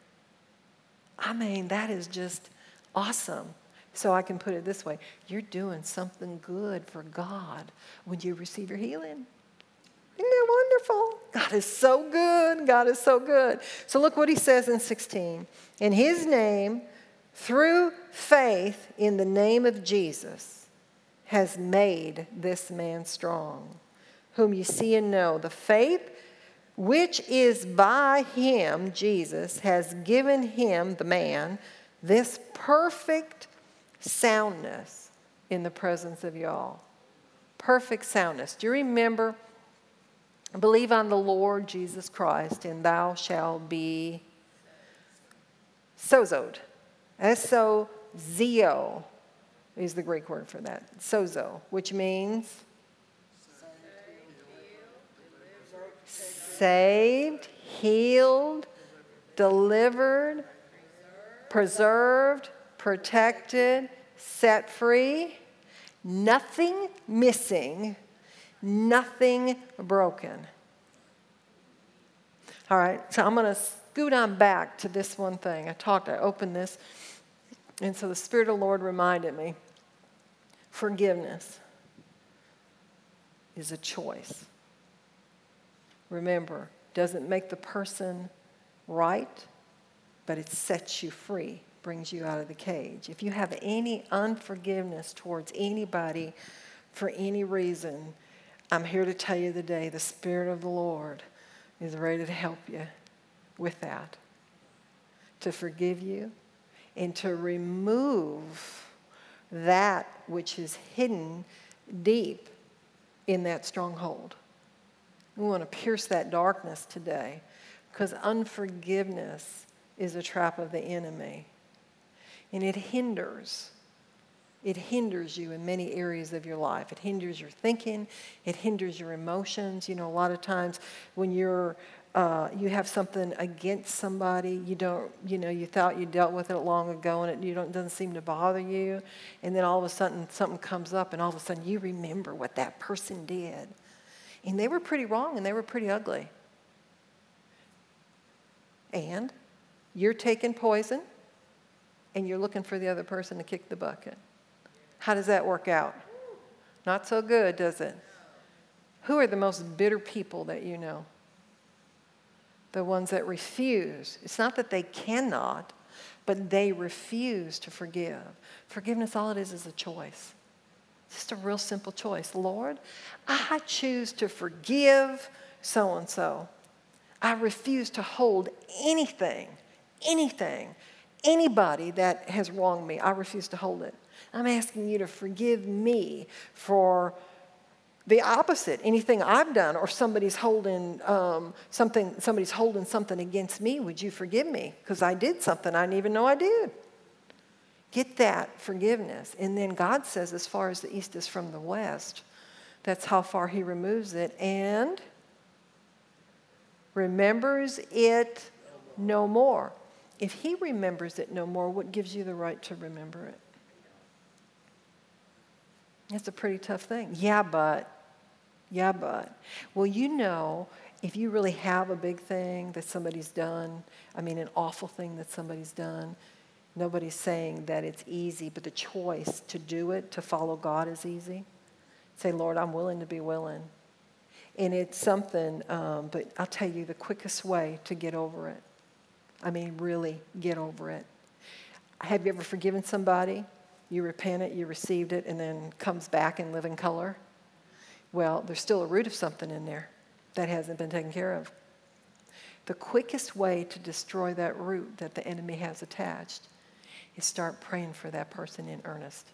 I mean, that is just awesome. So I can put it this way you're doing something good for God when you receive your healing. Isn't that wonderful? God is so good. God is so good. So look what he says in 16. In his name, through faith in the name of Jesus, has made this man strong, whom you see and know. The faith which is by him, Jesus, has given him, the man, this perfect soundness in the presence of y'all. Perfect soundness. Do you remember? Believe on the Lord Jesus Christ, and thou shalt be sozoed. S O Z O is the Greek word for that. Sozo, which means saved, healed, delivered, preserved, protected, set free, nothing missing, nothing broken. All right, so I'm going to scoot on back to this one thing. I talked, I opened this, and so the Spirit of the Lord reminded me forgiveness is a choice. Remember, doesn't make the person right, but it sets you free, brings you out of the cage. If you have any unforgiveness towards anybody for any reason, I'm here to tell you today the Spirit of the Lord is ready to help you with that, to forgive you, and to remove that which is hidden deep in that stronghold. We want to pierce that darkness today because unforgiveness is a trap of the enemy. And it hinders. It hinders you in many areas of your life. It hinders your thinking. It hinders your emotions. You know, a lot of times when you're uh, you have something against somebody, you don't, you know, you thought you dealt with it long ago and it you don't, doesn't seem to bother you. And then all of a sudden something comes up and all of a sudden you remember what that person did. And they were pretty wrong and they were pretty ugly. And you're taking poison and you're looking for the other person to kick the bucket. How does that work out? Not so good, does it? Who are the most bitter people that you know? The ones that refuse. It's not that they cannot, but they refuse to forgive. Forgiveness, all it is, is a choice. Just a real simple choice. Lord, I choose to forgive so and so. I refuse to hold anything, anything, anybody that has wronged me. I refuse to hold it. I'm asking you to forgive me for the opposite. Anything I've done, or somebody's holding um, something, somebody's holding something against me. Would you forgive me? Because I did something I didn't even know I did. Get that forgiveness. And then God says, as far as the east is from the west, that's how far He removes it. And remembers it no more. If He remembers it no more, what gives you the right to remember it? That's a pretty tough thing. Yeah, but. Yeah, but. Well, you know, if you really have a big thing that somebody's done, I mean, an awful thing that somebody's done, Nobody's saying that it's easy, but the choice to do it, to follow God, is easy. Say, Lord, I'm willing to be willing. And it's something, um, but I'll tell you the quickest way to get over it. I mean, really get over it. Have you ever forgiven somebody? You repent it, you received it, and then comes back and live in living color? Well, there's still a root of something in there that hasn't been taken care of. The quickest way to destroy that root that the enemy has attached is start praying for that person in earnest.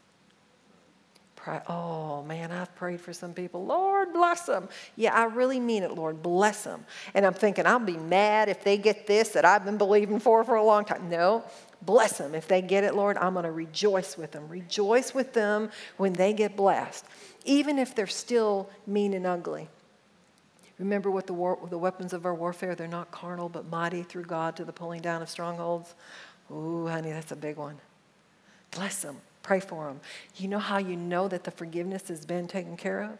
Pray, oh man, I've prayed for some people. Lord, bless them. Yeah, I really mean it, Lord, bless them. And I'm thinking, I'll be mad if they get this that I've been believing for for a long time. No, bless them. If they get it, Lord, I'm going to rejoice with them. Rejoice with them when they get blessed, even if they're still mean and ugly. Remember what the, war, the weapons of our warfare, they're not carnal, but mighty through God to the pulling down of strongholds. Ooh, honey, that's a big one. Bless them. Pray for them. You know how you know that the forgiveness has been taken care of?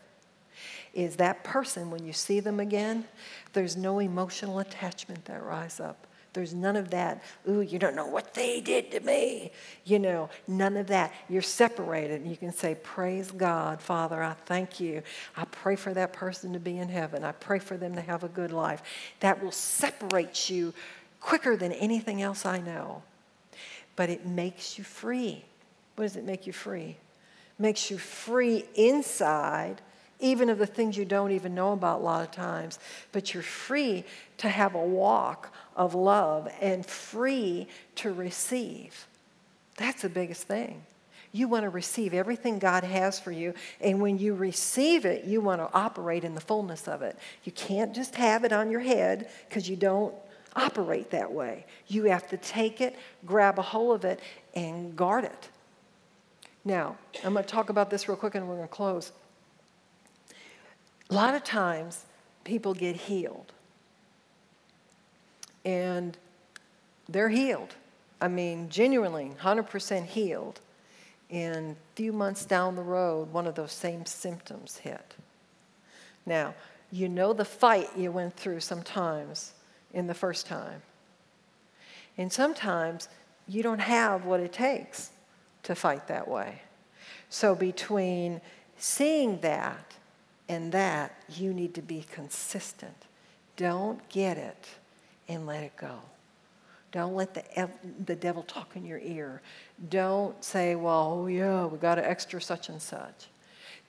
Is that person, when you see them again, there's no emotional attachment that rise up. There's none of that, ooh, you don't know what they did to me. You know, none of that. You're separated and you can say, Praise God, Father, I thank you. I pray for that person to be in heaven. I pray for them to have a good life. That will separate you quicker than anything else I know. But it makes you free. What does it make you free? Makes you free inside even of the things you don't even know about a lot of times. But you're free to have a walk of love and free to receive. That's the biggest thing. You want to receive everything God has for you. And when you receive it, you want to operate in the fullness of it. You can't just have it on your head because you don't operate that way. You have to take it, grab a hold of it, and guard it. Now, I'm going to talk about this real quick and we're going to close. A lot of times, people get healed. And they're healed. I mean, genuinely, 100% healed. And a few months down the road, one of those same symptoms hit. Now, you know the fight you went through sometimes in the first time. And sometimes you don't have what it takes to fight that way. So, between seeing that and that, you need to be consistent. Don't get it and let it go. Don't let the, the devil talk in your ear. Don't say, well, oh yeah, we got an extra such and such.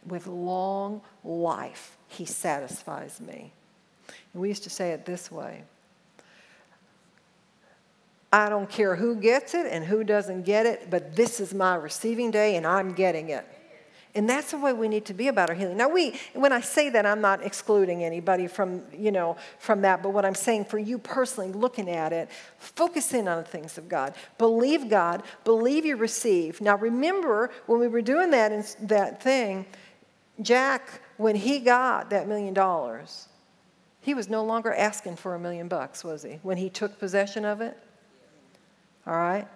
With long life, he satisfies me. And we used to say it this way I don't care who gets it and who doesn't get it, but this is my receiving day and I'm getting it. And that's the way we need to be about our healing. Now, we, when I say that, I'm not excluding anybody from, you know, from that, but what I'm saying for you personally, looking at it, focus in on the things of God. Believe God, believe you receive. Now, remember when we were doing that, that thing, Jack, when he got that million dollars, he was no longer asking for a million bucks, was he? When he took possession of it? All right?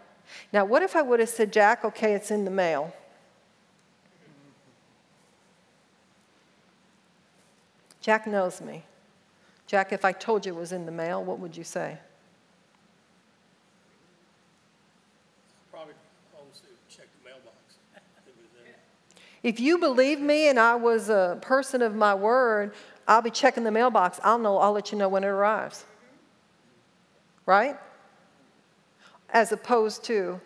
Now, what if I would have said, Jack, okay, it's in the mail? Jack knows me. Jack, if I told you it was in the mail, what would you say? Probably check the mailbox. If you believe me and I was a person of my word, I'll be checking the mailbox. I'll know, I'll let you know when it arrives. Right? As opposed to,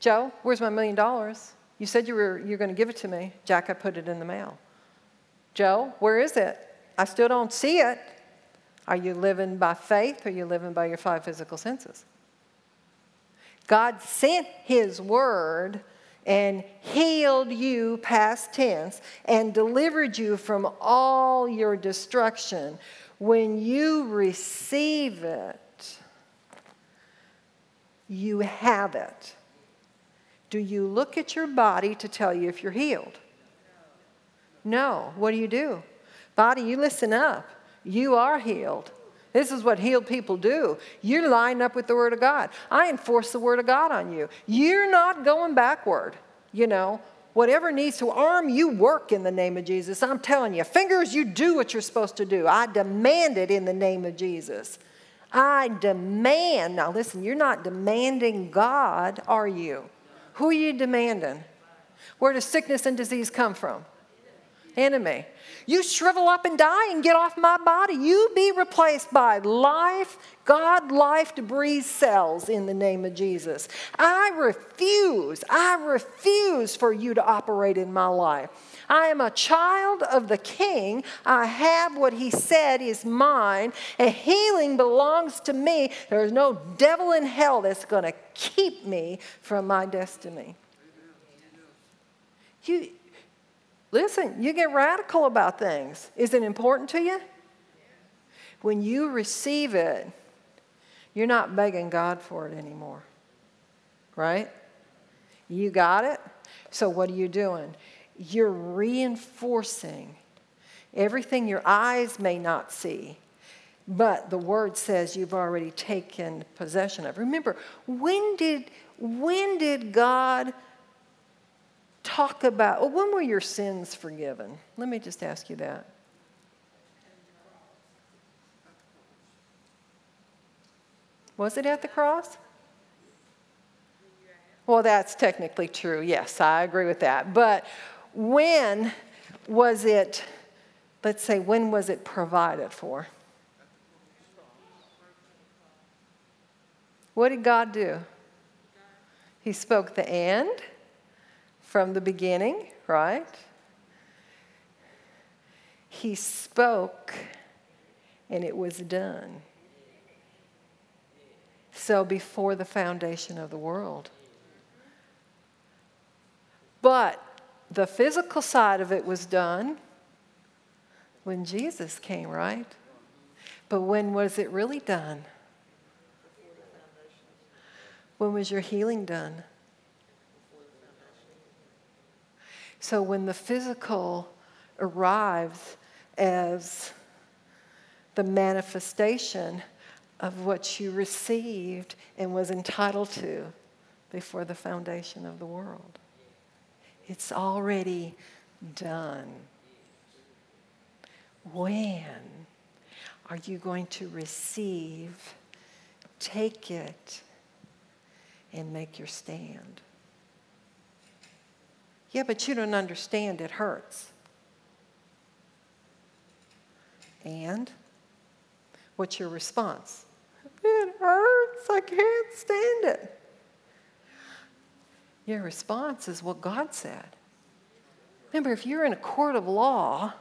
Joe, where's my million dollars? You said you were you're going to give it to me. Jack, I put it in the mail. Joe, where is it? I still don't see it. Are you living by faith or are you living by your five physical senses? God sent His word and healed you, past tense, and delivered you from all your destruction. When you receive it, you have it. Do you look at your body to tell you if you're healed? No. What do you do? Body, you listen up. You are healed. This is what healed people do. You're lined up with the Word of God. I enforce the Word of God on you. You're not going backward. You know, whatever needs to arm you, work in the name of Jesus. I'm telling you, fingers, you do what you're supposed to do. I demand it in the name of Jesus. I demand. Now, listen, you're not demanding God, are you? Who are you demanding? Where does sickness and disease come from? Enemy. You shrivel up and die and get off my body. You be replaced by life, God life breathe cells in the name of Jesus. I refuse, I refuse for you to operate in my life. I am a child of the King. I have what He said is mine, and healing belongs to me. There is no devil in hell that's going to keep me from my destiny. You, Listen, you get radical about things. Is it important to you? When you receive it, you're not begging God for it anymore. Right? You got it? So, what are you doing? You're reinforcing everything your eyes may not see, but the word says you've already taken possession of. Remember, when did, when did God talk about, well, when were your sins forgiven? Let me just ask you that. Was it at the cross? Well, that's technically true. Yes, I agree with that. But when was it, let's say, when was it provided for? What did God do? He spoke the end from the beginning, right? He spoke and it was done. So before the foundation of the world. But the physical side of it was done when Jesus came, right? But when was it really done? When was your healing done? So when the physical arrives as the manifestation of what you received and was entitled to before the foundation of the world. It's already done. When are you going to receive, take it, and make your stand? Yeah, but you don't understand, it hurts. And what's your response? It hurts, I can't stand it. Your response is what God said. Remember, if you're in a court of law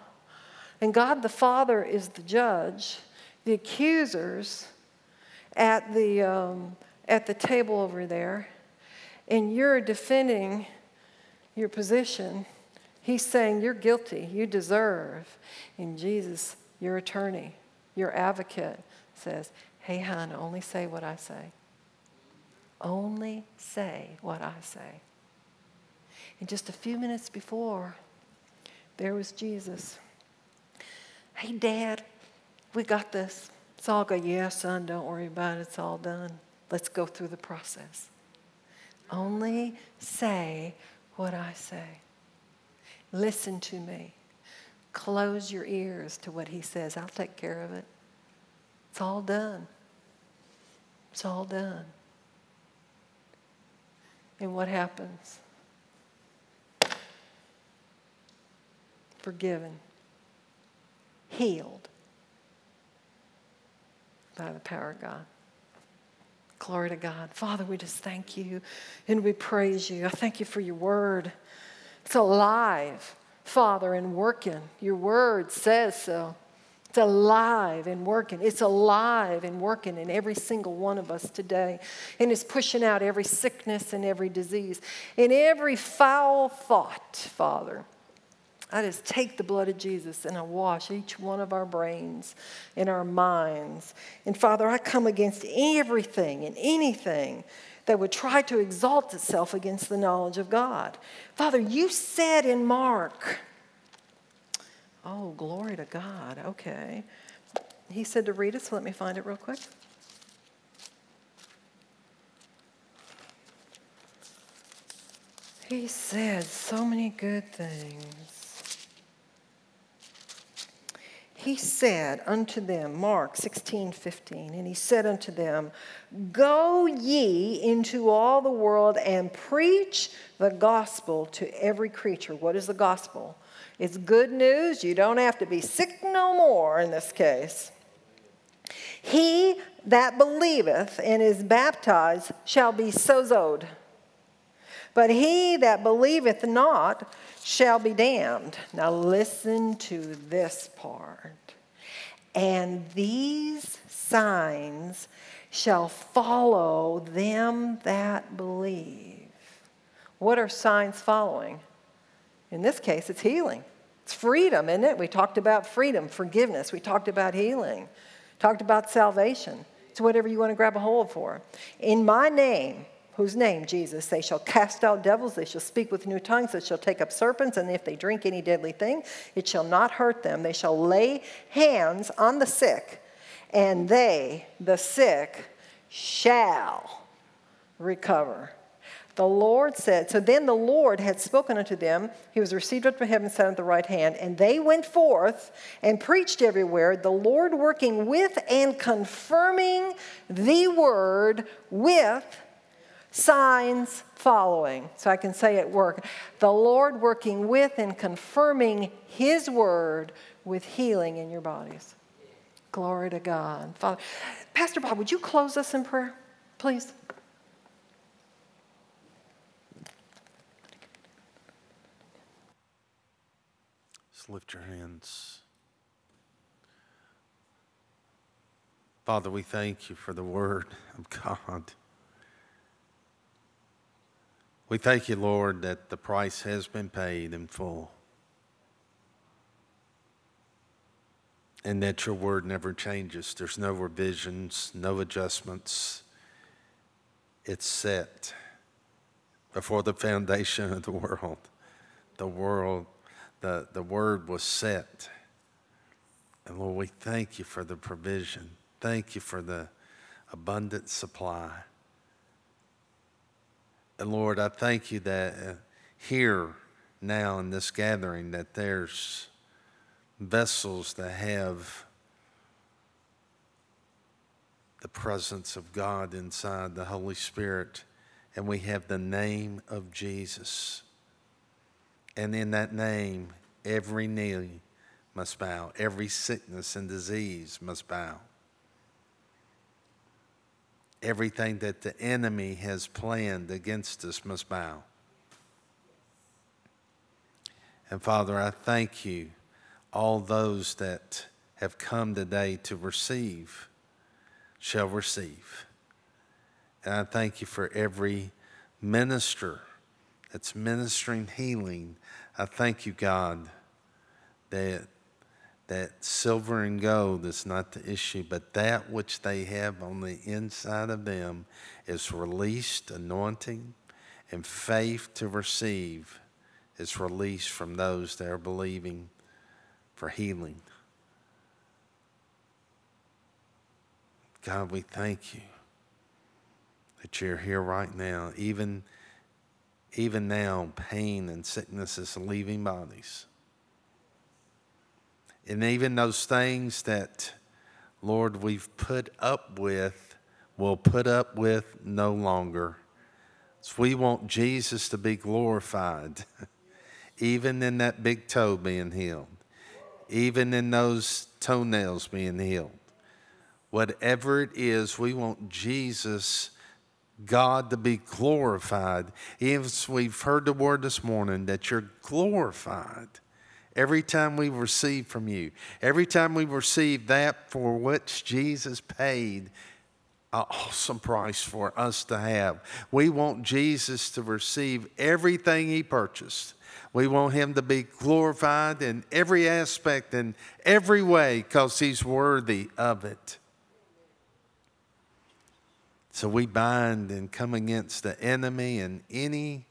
and God the Father is the judge, the accusers at the, um, at the table over there, and you're defending your position, he's saying you're guilty, you deserve. And Jesus, your attorney, your advocate, says, Hey, hon, only say what I say. Only say what I say. And just a few minutes before, there was Jesus. Hey, Dad, we got this. It's all good. Yeah, son, don't worry about it. It's all done. Let's go through the process. Only say what I say. Listen to me. Close your ears to what he says. I'll take care of it. It's all done. It's all done. And what happens? Forgiven, healed by the power of God. Glory to God. Father, we just thank you and we praise you. I thank you for your word. It's alive, Father, and working. Your word says so. It's alive and working. It's alive and working in every single one of us today. And it's pushing out every sickness and every disease and every foul thought, Father. I just take the blood of Jesus and I wash each one of our brains and our minds. And Father, I come against everything and anything that would try to exalt itself against the knowledge of God. Father, you said in Mark, oh, glory to God. Okay. He said to read it, so let me find it real quick. He said so many good things. He said unto them, Mark 16, 15, and he said unto them, Go ye into all the world and preach the gospel to every creature. What is the gospel? It's good news. You don't have to be sick no more in this case. He that believeth and is baptized shall be sozoed, but he that believeth not shall be damned. Now, listen to this part. And these signs shall follow them that believe. What are signs following? In this case, it's healing. It's freedom, isn't it? We talked about freedom, forgiveness. We talked about healing, talked about salvation. It's whatever you want to grab a hold for. In my name, whose name? Jesus. They shall cast out devils, they shall speak with new tongues, they shall take up serpents, and if they drink any deadly thing, it shall not hurt them. They shall lay hands on the sick, and they, the sick, shall recover. The Lord said, So then the Lord had spoken unto them. He was received up to heaven, sat at the right hand. And they went forth and preached everywhere, the Lord working with and confirming the word with signs following. So I can say at work, the Lord working with and confirming his word with healing in your bodies. Glory to God. Father, Pastor Bob, would you close us in prayer, please? Just lift your hands. Father, we thank you for the word of God. We thank you, Lord, that the price has been paid in full. And that your word never changes. There's no revisions, no adjustments. It's set before the foundation of the world. The world, the, the word was set. And Lord, we thank you for the provision. Thank you for the abundant supply. And Lord, I thank you that uh, here now in this gathering that there's vessels that have the presence of God inside the Holy Spirit, and we have the name of Jesus. And in that name, every knee must bow, every sickness and disease must bow everything that the enemy has planned against us must bow. And Father, I thank you, all those that have come today to receive shall receive. And I thank you for every minister that's ministering healing. I thank you, God, that that silver and gold is not the issue, but that which they have on the inside of them is released anointing and faith to receive is released from those that are believing for healing. God, we thank you that you're here right now. Even, even now, pain and sickness is leaving bodies. And even those things that, Lord, we've put up with, we'll put up with no longer. So we want Jesus to be glorified, even in that big toe being healed, even in those toenails being healed. Whatever it is, we want Jesus, God, to be glorified. Even we've heard the word this morning that you're glorified every time we receive from you, every time we receive that for which Jesus paid an awesome price for us to have. We want Jesus to receive everything he purchased. We want him to be glorified in every aspect, and every way, because he's worthy of it. So we bind and come against the enemy and any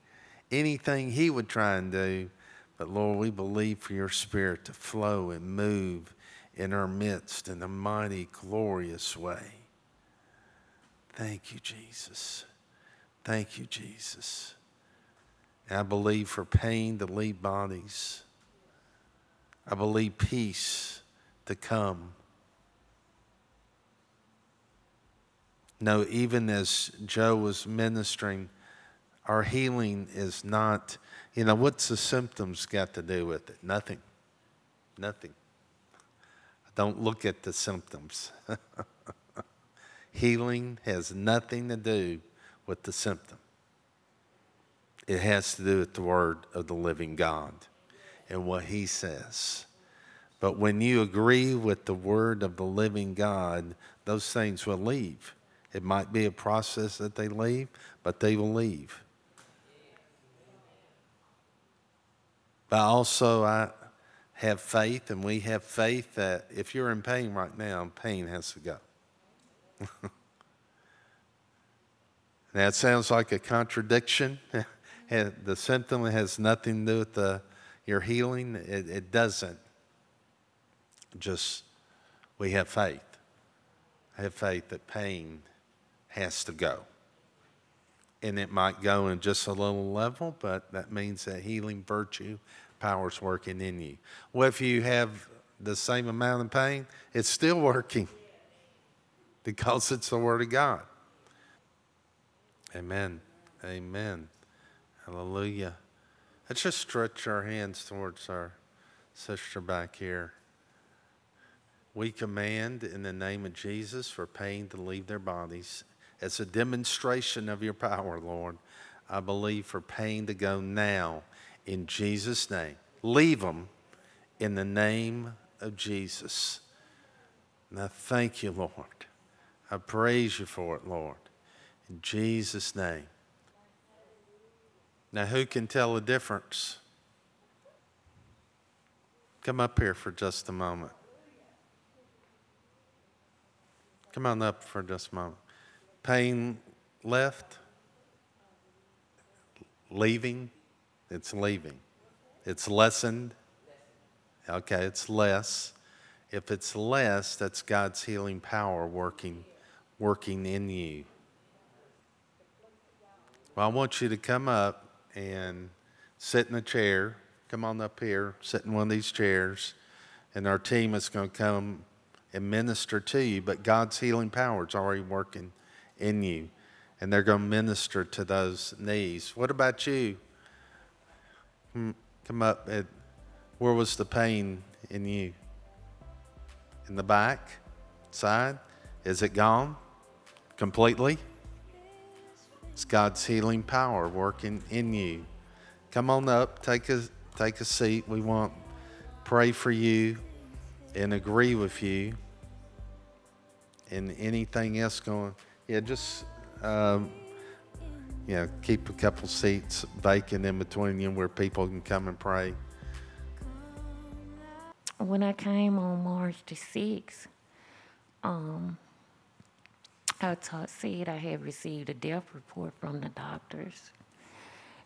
anything he would try and do but Lord, we believe for your spirit to flow and move in our midst in a mighty, glorious way. Thank you, Jesus. Thank you, Jesus. And I believe for pain to leave bodies. I believe peace to come. No, even as Joe was ministering, our healing is not you know, what's the symptoms got to do with it? Nothing. Nothing. Don't look at the symptoms. Healing has nothing to do with the symptom. It has to do with the word of the living God and what he says. But when you agree with the word of the living God, those things will leave. It might be a process that they leave, but they will leave. But also, I have faith, and we have faith that if you're in pain right now, pain has to go. that sounds like a contradiction. the symptom has nothing to do with the, your healing. It, it doesn't. Just we have faith. I have faith that pain has to go. And it might go in just a little level, but that means that healing virtue power's working in you. Well, if you have the same amount of pain, it's still working because it's the Word of God. Amen. Amen. Hallelujah. Let's just stretch our hands towards our sister back here. We command in the name of Jesus for pain to leave their bodies as a demonstration of your power, Lord. I believe for pain to go now in Jesus' name. Leave them in the name of Jesus. Now, thank you, Lord. I praise you for it, Lord. In Jesus' name. Now, who can tell the difference? Come up here for just a moment. Come on up for just a moment. Pain left? Leaving? It's leaving. It's lessened. Okay, it's less. If it's less, that's God's healing power working, working in you. Well, I want you to come up and sit in a chair. Come on up here, sit in one of these chairs, and our team is going to come and minister to you, but God's healing power is already working in you, and they're going to minister to those knees. What about you? Come up. At, where was the pain in you? In the back? Side? Is it gone completely? It's God's healing power working in you. Come on up, take a take a seat. We want pray for you and agree with you and anything else going. Yeah, just um, you know, keep a couple seats vacant in between you where people can come and pray. When I came on March the 6th, um, I taught, said I had received a death report from the doctors.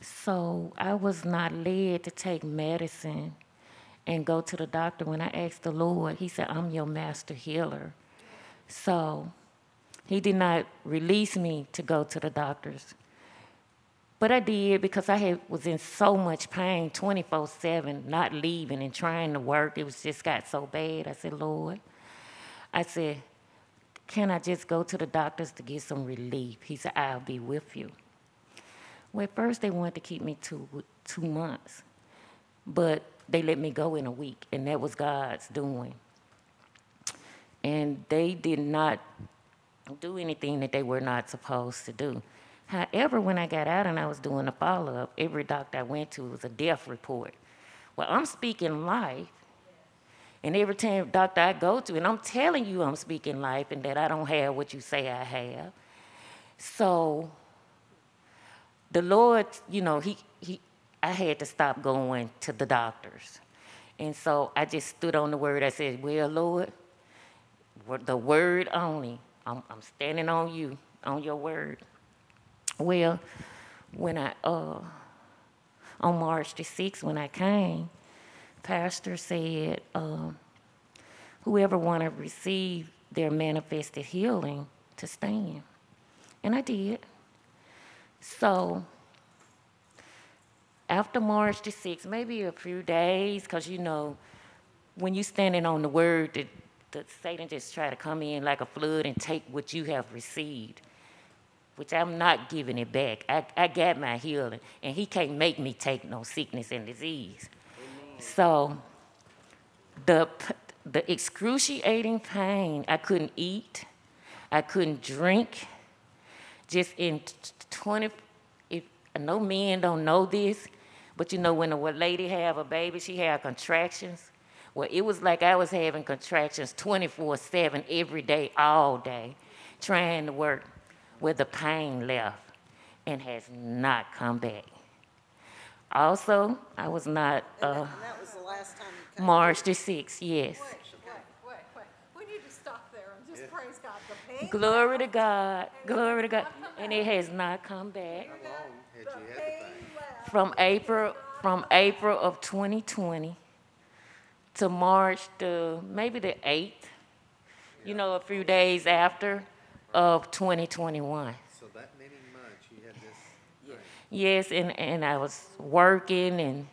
So I was not led to take medicine and go to the doctor. When I asked the Lord, He said, I'm your master healer. So He did not release me to go to the doctors. But I did because I had, was in so much pain 24 7, not leaving and trying to work. It was just got so bad. I said, Lord, I said, can I just go to the doctors to get some relief? He said, I'll be with you. Well, at first they wanted to keep me two, two months, but they let me go in a week, and that was God's doing. And they did not do anything that they were not supposed to do. However, when I got out and I was doing a follow up, every doctor I went to was a death report. Well, I'm speaking life. And every time doctor I go to, and I'm telling you I'm speaking life and that I don't have what you say I have. So the Lord, you know, he, he I had to stop going to the doctors. And so I just stood on the word. I said, Well, Lord, the word only. I'm, I'm standing on you, on your word. Well, when I, uh, on March the 6th, when I came, Pastor said, uh, whoever want to receive their manifested healing to stand. And I did. So after March the 6th, maybe a few days, because you know, when you standing on the word, the, the Satan just try to come in like a flood and take what you have received which I'm not giving it back. I, I got my healing, and He can't make me take no sickness and disease. Amen. So, the, the excruciating pain, I couldn't eat, I couldn't drink. Just in 20, if no men don't know this, but you know when a lady have a baby, she have contractions. Well, it was like I was having contractions 24/7 every day, all day, trying to work where the pain left and has not come back. Also, I was not uh, that was the last time you March the 6th, yes. Wait, wait, wait. We need to stop there and just praise God. The pain Glory to God, glory to God. And it has not come back. From April, from April of 2020 to March the, maybe the 8th, you know, a few days after of 2021. So that many months you had this. Yes, and, and I was working and,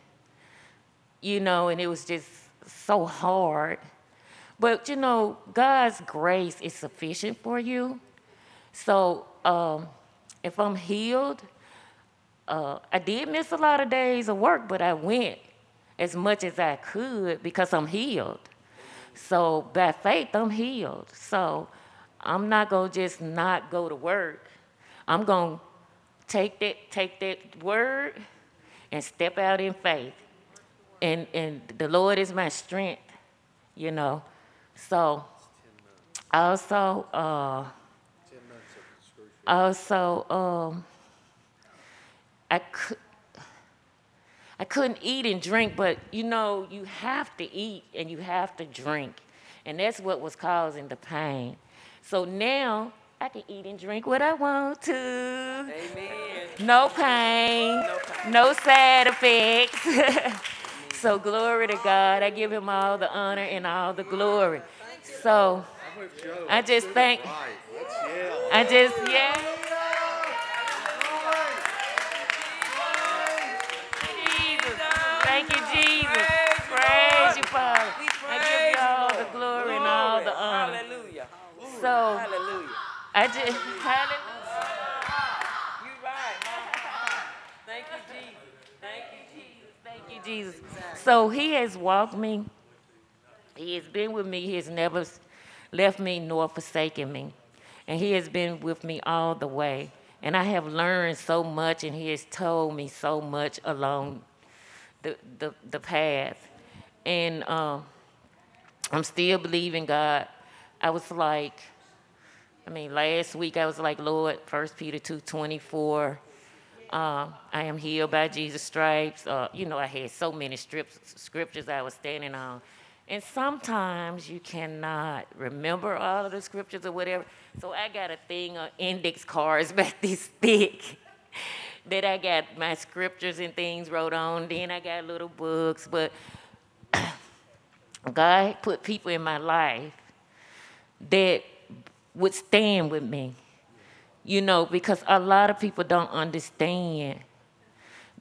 you know, and it was just so hard. But, you know, God's grace is sufficient for you. So um, if I'm healed, uh, I did miss a lot of days of work, but I went as much as I could because I'm healed. So by faith, I'm healed. So I'm not gonna just not go to work. I'm gonna take that take that word and step out in faith. And and the Lord is my strength, you know. So also uh also um I could I couldn't eat and drink, but you know, you have to eat and you have to drink. And that's what was causing the pain. So now I can eat and drink what I want to. Amen. No pain, no side effects. so glory to God. I give him all the honor and all the glory. So I just thank, I just, yeah. Thank you, Jesus. Praise you, Father. I give you all the glory and all the honor. Hallelujah. So Hallelujah. I just, hallelujah. You right. Thank you, Jesus. Thank you, Jesus. Thank you, Jesus. So he has walked me. He has been with me. He has never left me nor forsaken me. And he has been with me all the way. And I have learned so much, and he has told me so much along the, the, path. And um, I'm still believing God. I was like, I mean, last week I was like, Lord, 1 Peter 2 24. Uh, I am healed by Jesus' stripes. Uh, you know, I had so many strips, scriptures I was standing on. And sometimes you cannot remember all of the scriptures or whatever. So I got a thing of index cards back this thick that I got my scriptures and things wrote on. Then I got little books. But God put people in my life that would stand with me you know, because a lot of people don't understand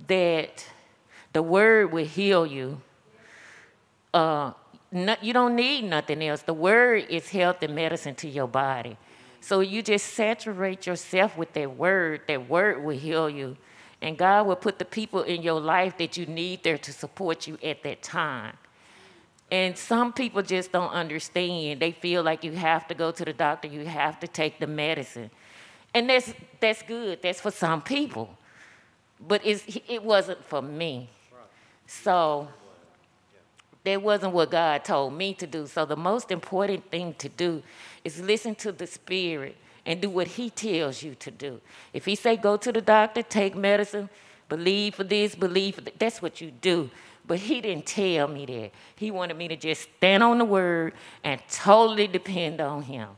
that the word will heal you. Uh, no, you don't need nothing else. The word is health and medicine to your body. So you just saturate yourself with that word. That word will heal you. And God will put the people in your life that you need there to support you at that time. And some people just don't understand. They feel like you have to go to the doctor, you have to take the medicine. And that's, that's good, that's for some people. But it wasn't for me. So that wasn't what God told me to do. So the most important thing to do is listen to the Spirit and do what He tells you to do. If He say go to the doctor, take medicine, believe for this, believe for that, that's what you do. But He didn't tell me that. He wanted me to just stand on the Word and totally depend on Him.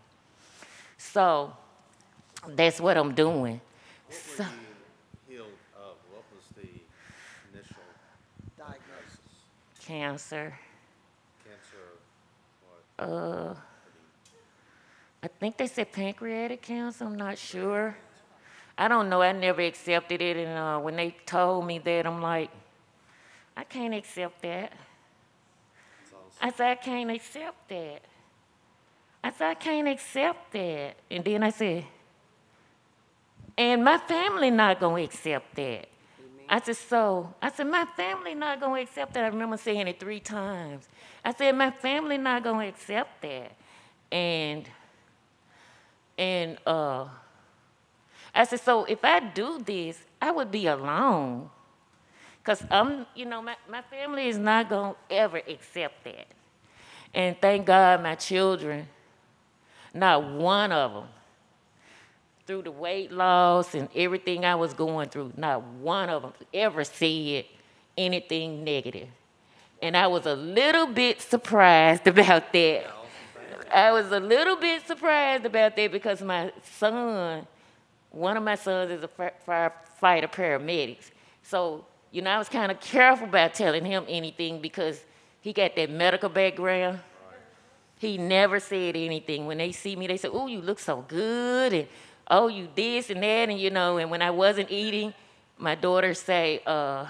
So that's what I'm doing. So, Healed of, what was the initial diagnosis. cancer. cancer? What? Uh, I think they said pancreatic cancer. I'm not sure. I don't know. I never accepted it, and uh, when they told me that, I'm like, I can't accept that. I said, I can't accept that. I said, I can't accept that. And then I said, and my family not gonna accept that. I said, so, I said, my family not gonna accept that. I remember saying it three times. I said, my family not gonna accept that. And, and, uh, I said, so if I do this, I would be alone. Because I'm, you know, my, my family is not going to ever accept that. And thank God my children, not one of them, through the weight loss and everything I was going through, not one of them ever said anything negative. And I was a little bit surprised about that. I was a little bit surprised about that because my son, one of my sons is a firefighter paramedics. So, you know, I was kind of careful about telling him anything because he got that medical background. He never said anything. When they see me, they say, Oh, you look so good. And oh, you this and that. And, you know, and when I wasn't eating, my daughter say, uh,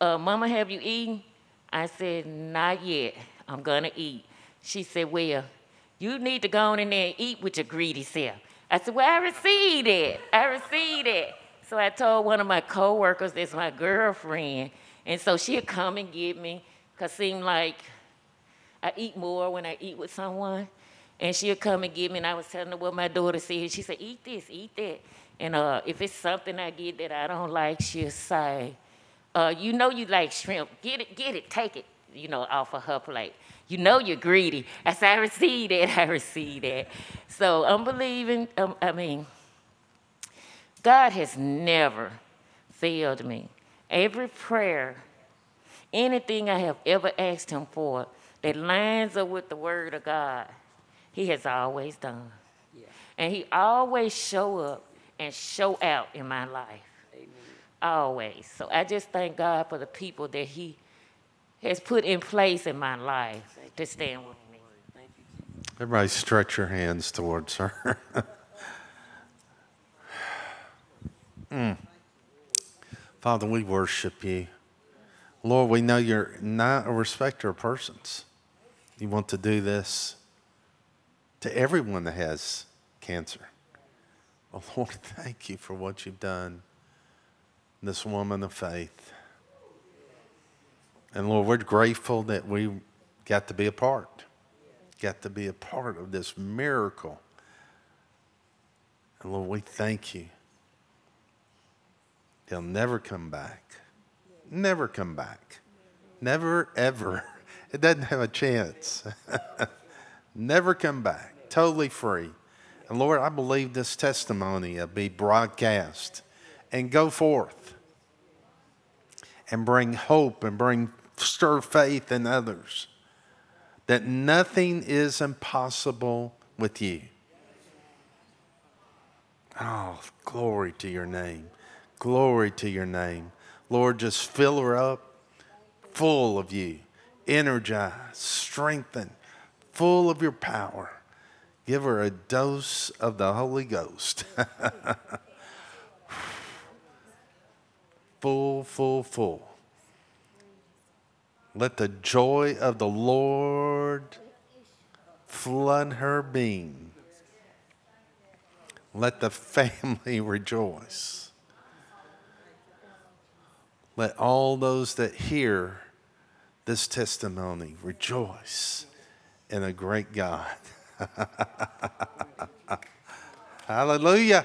uh, Mama, have you eaten? I said, Not yet. I'm going to eat. She said, Well, you need to go on in there and eat with your greedy self. I said, Well, I received it. I received it. So I told one of my coworkers that's my girlfriend. And so she'll come and get me, because it seemed like I eat more when I eat with someone. And she'll come and get me, and I was telling her what my daughter said. She said, Eat this, eat that. And uh, if it's something I get that I don't like, she'll say, uh, You know you like shrimp. Get it, get it, take it, you know, off of her plate. You know you're greedy. I said, I receive that, I receive that. So I'm believing, um, I mean, God has never failed me. Every prayer, anything I have ever asked Him for that lines up with the Word of God, He has always done. Yeah. And He always show up and show out in my life. Amen. Always. So I just thank God for the people that He has put in place in my life to stand with me. Everybody, stretch your hands towards her. Mm. Father, we worship you. Lord, we know you're not a respecter of persons. You want to do this to everyone that has cancer. Oh, Lord, thank you for what you've done. This woman of faith. And Lord, we're grateful that we got to be a part, got to be a part of this miracle. And Lord, we thank you. They'll never come back. Never come back. Never, ever. It doesn't have a chance. never come back. Totally free. And Lord, I believe this testimony will be broadcast and go forth and bring hope and bring stir faith in others that nothing is impossible with you. Oh, glory to your name. Glory to your name. Lord, just fill her up full of you, energize, strengthen, full of your power. Give her a dose of the Holy Ghost. full, full, full. Let the joy of the Lord flood her being. Let the family rejoice. Let all those that hear this testimony rejoice in a great God. Hallelujah.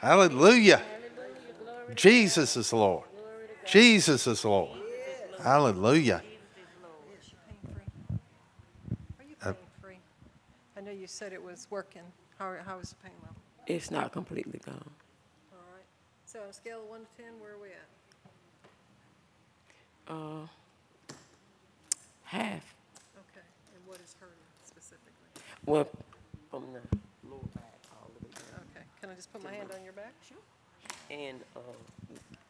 Hallelujah. Jesus is Lord. Jesus is Lord. Hallelujah. Are you pain free? I know you said it was working. How, how is the pain level? It's not completely gone. All right. So on a scale of one to 10, where are we at? Uh, half. Okay. And what is hurting specifically? Well, from the lower back all the way down. Okay. Can I just put my hand on your back? Sure. And uh,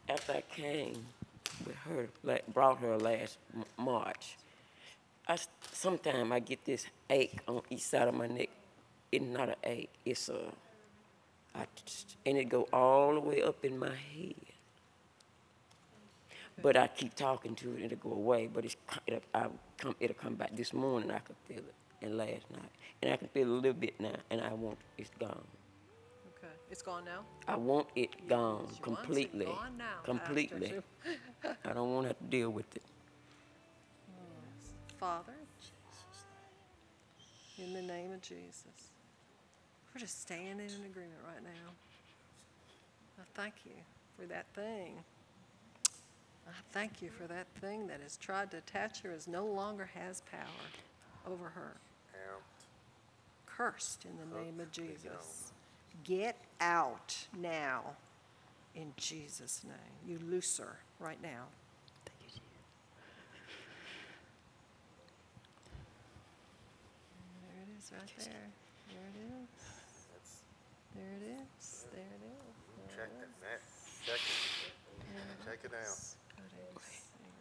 after I came with her, like, brought her last M- March, I s- sometime I get this ache on each side of my neck. It's not an ache. It's a, I just, and it go all the way up in my head. But I keep talking to it and it'll go away. But it's it'll, I come it'll come back this morning. I could feel it, and last night, and I can feel it a little bit now, and I want it's gone. Okay. It's gone now? I want it gone She wants it completely. gone now Completely. she- I don't want to have to deal with it. Father, in the name of Jesus, we're just standing in agreement right now. I thank you for that thing. I thank you for that thing that has tried to attach her as no longer has power over her. Cursed in the name of Jesus. Get out now in Jesus' name. You loose her right now. Thank you, Jesus. There it is right there. There it is. There it is. There it is. Check it, Matt. Check it. Check it out.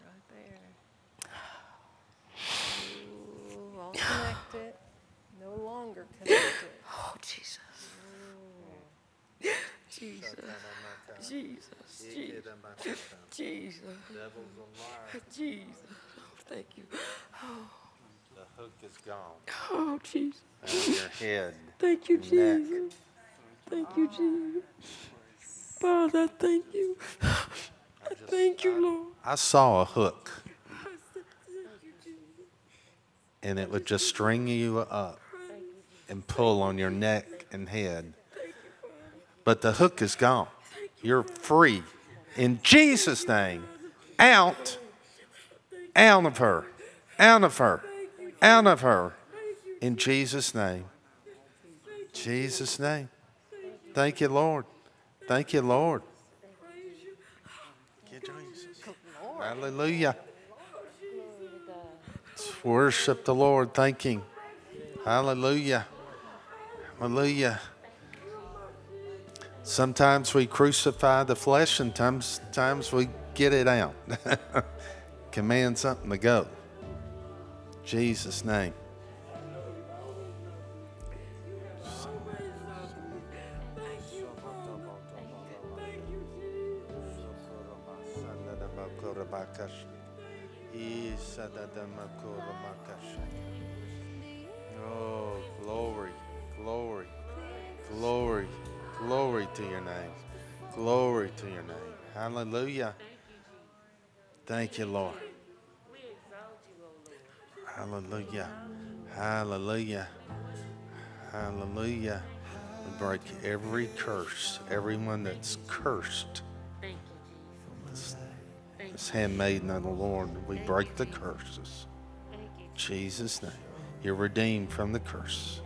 Right there. Ooh, all connected. No longer connected. Oh, Jesus. Jesus. Jesus. Jesus. Jesus. Devil's a liar. Jesus. Oh, thank you. The hook is gone. Oh, Jesus. Of your head. Thank you, Neck. Jesus. Thank you, Jesus. Father, I thank you. I thank you, Lord. I saw a hook. And it would just string you up and pull on your neck and head. But the hook is gone. You're free. In Jesus' name, out, out of her, out of her, out of her. In Jesus' name. Jesus' name. Thank you, Lord. Thank you, Lord. Hallelujah. Let's worship the Lord. Thank Him. Hallelujah. Hallelujah. Sometimes we crucify the flesh, and times, times we get it out. Command something to go. Jesus' name. To your name. Glory to your name. Hallelujah. Thank you, Lord. Hallelujah. Hallelujah. Hallelujah. We break every curse, everyone that's cursed. This handmaiden of the Lord, we break the curses. Jesus' name. You're redeemed from the curse.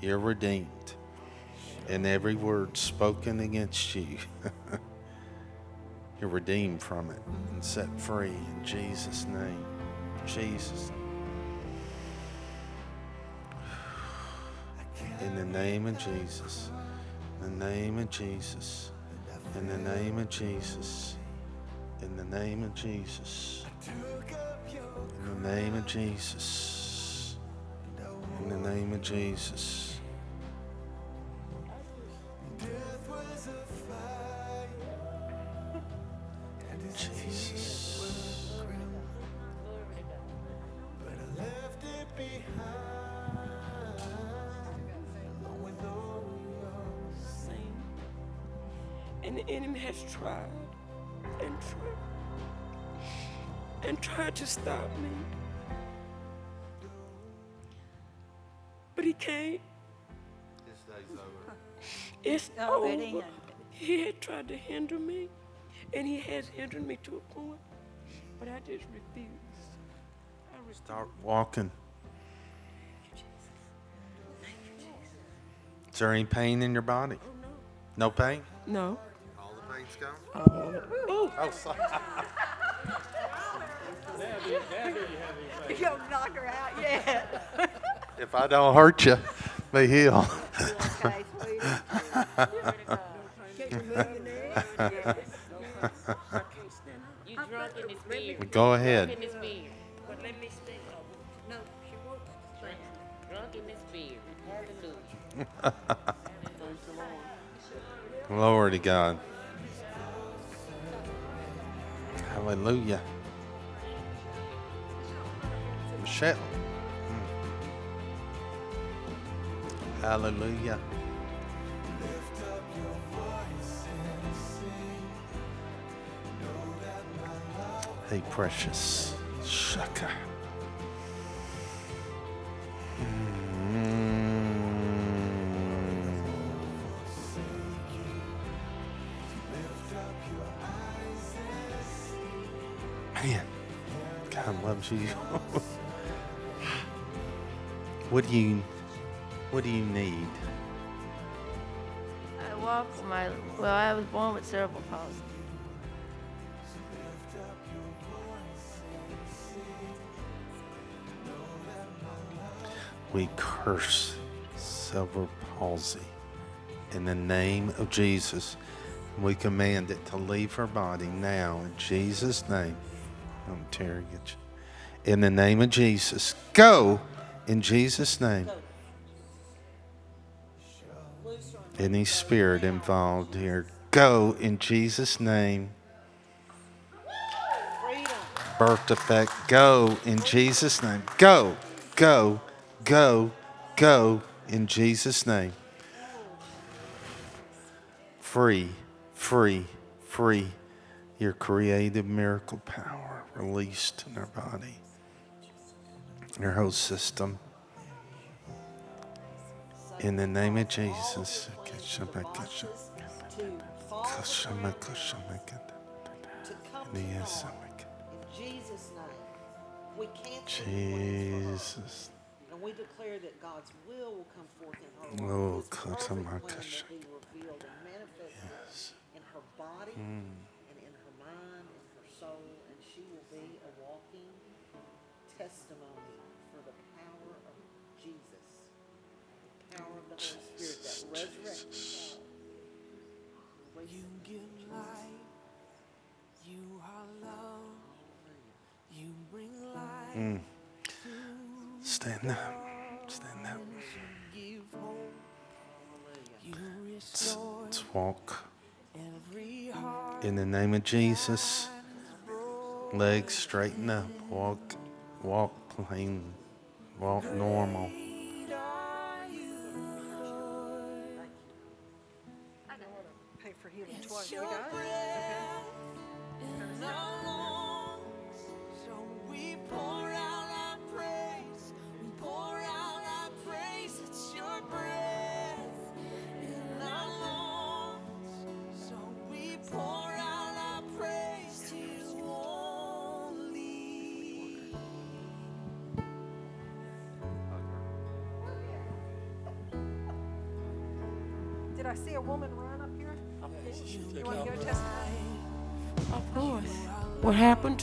You're redeemed. And every word spoken against you, you're redeemed from it and set free in Jesus' name. Jesus. In the name of Jesus. In the name of Jesus. In the name of Jesus. In the name of Jesus. In the name of Jesus. In the name of Jesus. Jesus, and the enemy has tried and tried and tried to stop me. But he can't. It's Oh, it over. He had tried to hinder me, and he has hindered me to a point, but I just refuse. I refuse. Start walking. Is there any pain in your body? Oh, no pain? No. All the pain's gone? Uh, oh, Oh, sorry. You don't knock her out yet. If I don't hurt you, be healed. Okay, sweetie. Can you move your leg? You drunk in the spirit. Go ahead. Drunk in the spirit. but let me stay No, she won't. Drunk in the spirit. Hallelujah. Glory to God. Hallelujah. Michelle. Mm. Hallelujah. Hey, precious. Shaka. Mm. Man, God loves you. what do you what do you need? I walk my, well, I was born with cerebral palsy. We curse cerebral palsy in the name of Jesus. We command it to leave her body now in Jesus' name. I'm tearing it. In the name of Jesus. Go in Jesus' name. Any spirit involved here, go in Jesus' name. Birth defect, go in Jesus' name. Go, go, go, go in Jesus' name. Free, free, free. Your creative miracle power released in our body, your whole system. In the name of Jesus. To come in the assembly. In Jesus' name. Jesus. And we declare that God's will will come forth in her Oh, life. His perfect plan will Katamakash. be revealed and manifested in her body Mm. and in her mind and her soul, and she will be a walking testimony for the power of Jesus, the power of the Holy Spirit that resurrected God. You give light. You are love. You bring light. Mm. Stand up. Stand up. Let's, let's walk. In the name of Jesus. Legs straighten up. Walk. Walk plain. Walk normal.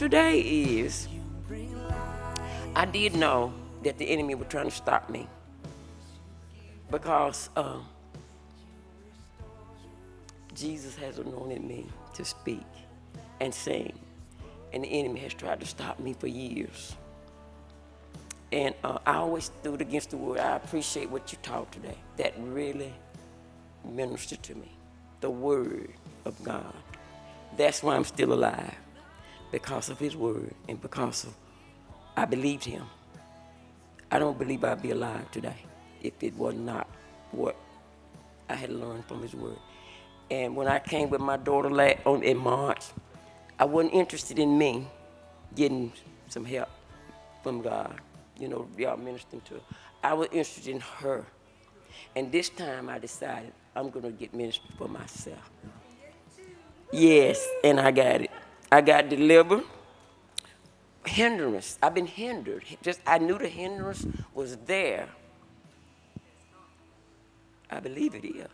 Today is I did know that the enemy was trying to stop me because uh, Jesus has anointed me to speak and sing, and the enemy has tried to stop me for years. And uh, I always stood against the word. I appreciate what you taught today. That really ministered to me. The word of God. That's why I'm still alive. Because of his word and because of I believed him. I don't believe I'd be alive today if it was not what I had learned from his word. And when I came with my daughter on, in March, I wasn't interested in me getting some help from God, you know, y'all ministering to her. I was interested in her. And this time I decided I'm going to get ministry for myself. Yes, and I got it. I got delivered. Hindrance. I've been hindered. Just I knew the hindrance was there. I believe it is.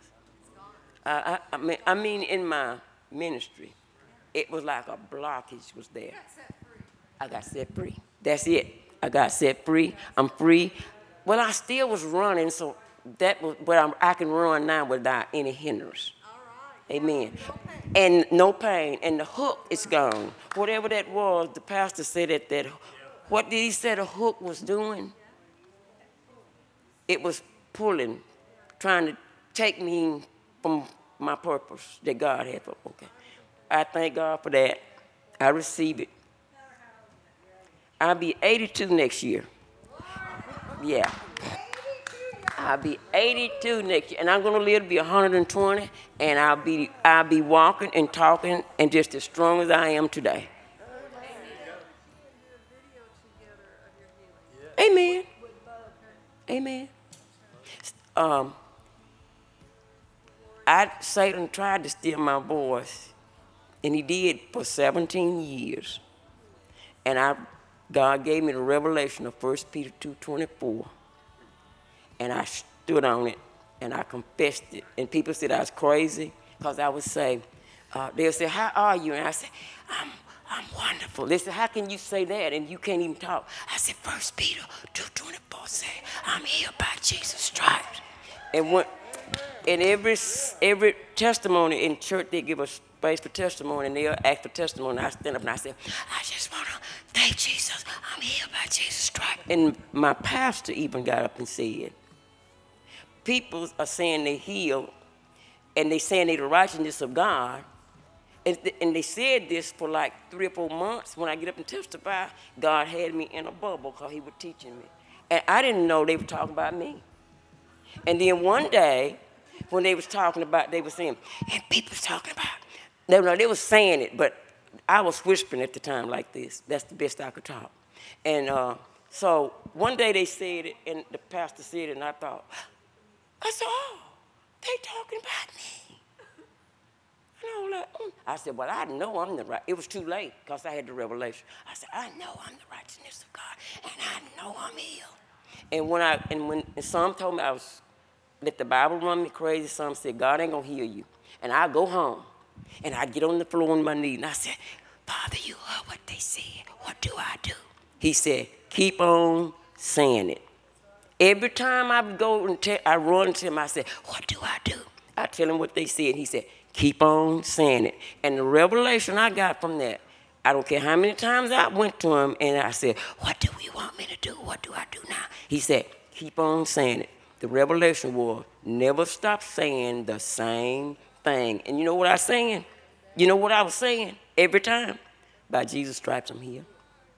I, I, I mean, I mean, in my ministry, it was like a blockage was there. I got set free. That's it. I got set free. I'm free. Well, I still was running, so that was, but I'm, I can run now without any hindrance. Amen. And no pain. And the hook is gone. Whatever that was, the pastor said that that what did he say the hook was doing? It was pulling, trying to take me from my purpose that God had for okay. I thank God for that. I receive it. I'll be 82 next year. Yeah. I'll be 82 next year, and I'm gonna live to be 120, and I'll be I'll be walking and talking and just as strong as I am today. Amen. Amen. Um, I Satan tried to steal my voice, and he did for 17 years. And I, God gave me the revelation of 1 Peter 2:24 and I stood on it and I confessed it. And people said I was crazy because I would say, uh, they'll say, How are you? And I said, I'm, I'm wonderful. They said, how can you say that and you can't even talk? I said, First Peter 2.24 said, I'm healed by Jesus' stripes. And when, and every, every testimony in church, they give us space for testimony and they'll ask for testimony. I stand up and I say, I just want to thank Jesus. I'm healed by Jesus' stripes. And my pastor even got up and said, people are saying they healed and they saying they the righteousness of God. And, th- and they said this for like three or four months. When I get up and testify, God had me in a bubble because He was teaching me. And I didn't know they were talking about me. And then one day, when they was talking about, they were saying, and people's talking about, no, no, they was saying it, but I was whispering at the time like this. That's the best I could talk. And uh, so one day they said it, and the pastor said it, and I thought, I said, oh, they talking about me. And I was like, mm. I said, well, I know I'm the right. It was too late because I had the revelation. I said, I know I'm the righteousness of God, and I know I'm healed. And when I and when and some told me I was let the Bible run me crazy, some said God ain't gonna heal you. And I go home and I get on the floor on my knees and I said, Father, you heard what they said. What do I do? He said, keep on saying it. Every time I go and tell, I run to him, I said, What do I do? I tell him what they said. He said, Keep on saying it. And the revelation I got from that, I don't care how many times I went to him and I said, What do you want me to do? What do I do now? He said, Keep on saying it. The revelation was never stop saying the same thing. And you know what I was saying? You know what I was saying every time? By Jesus' stripes, I'm here.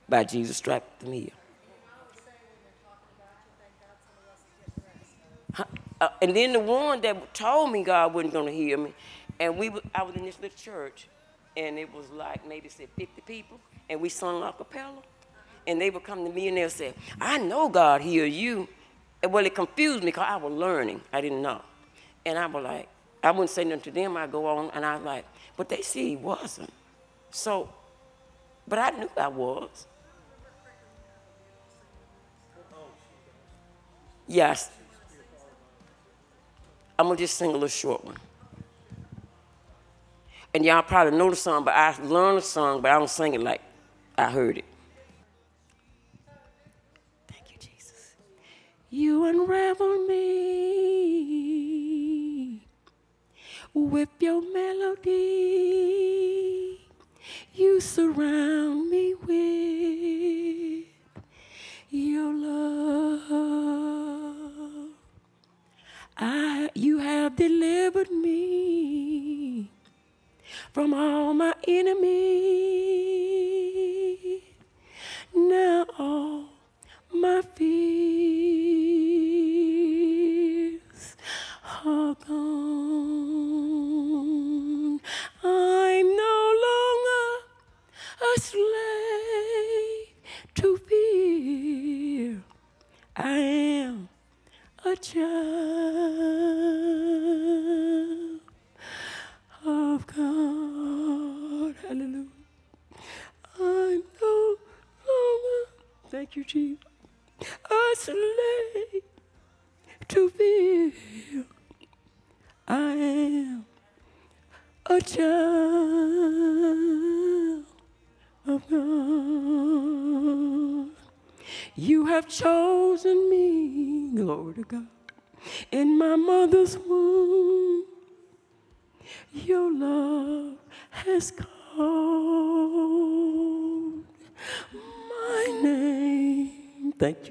By Jesus' stripes, I'm here. Uh, and then the one that told me God wasn't going to hear me, and we, I was in this little church, and it was like maybe say 50 people, and we sung a cappella, and they would come to me and they'll say, "I know God hear you," and well, it confused me because I was learning, I didn't know, and I was like, I wouldn't say nothing to them. I go on, and I was like, but they see he wasn't, so, but I knew I was. Yes. I'm gonna just sing a little short one. And y'all probably know the song, but I learned the song, but I don't sing it like I heard it. Thank you, Jesus. You unravel me with your melody. You surround me with your love. I, you have delivered me from all my enemies.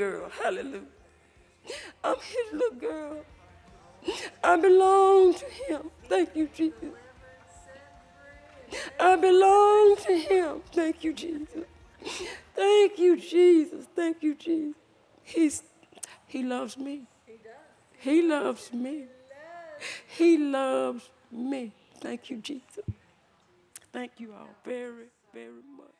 Girl. Hallelujah. I'm his little girl. I belong to him. Thank you, Jesus. I belong to him. Thank you, Jesus. Thank you, Jesus. Thank you, Jesus. He's, he loves me. He loves me. He loves me. Thank you, Jesus. Thank you all very, very much.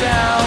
down.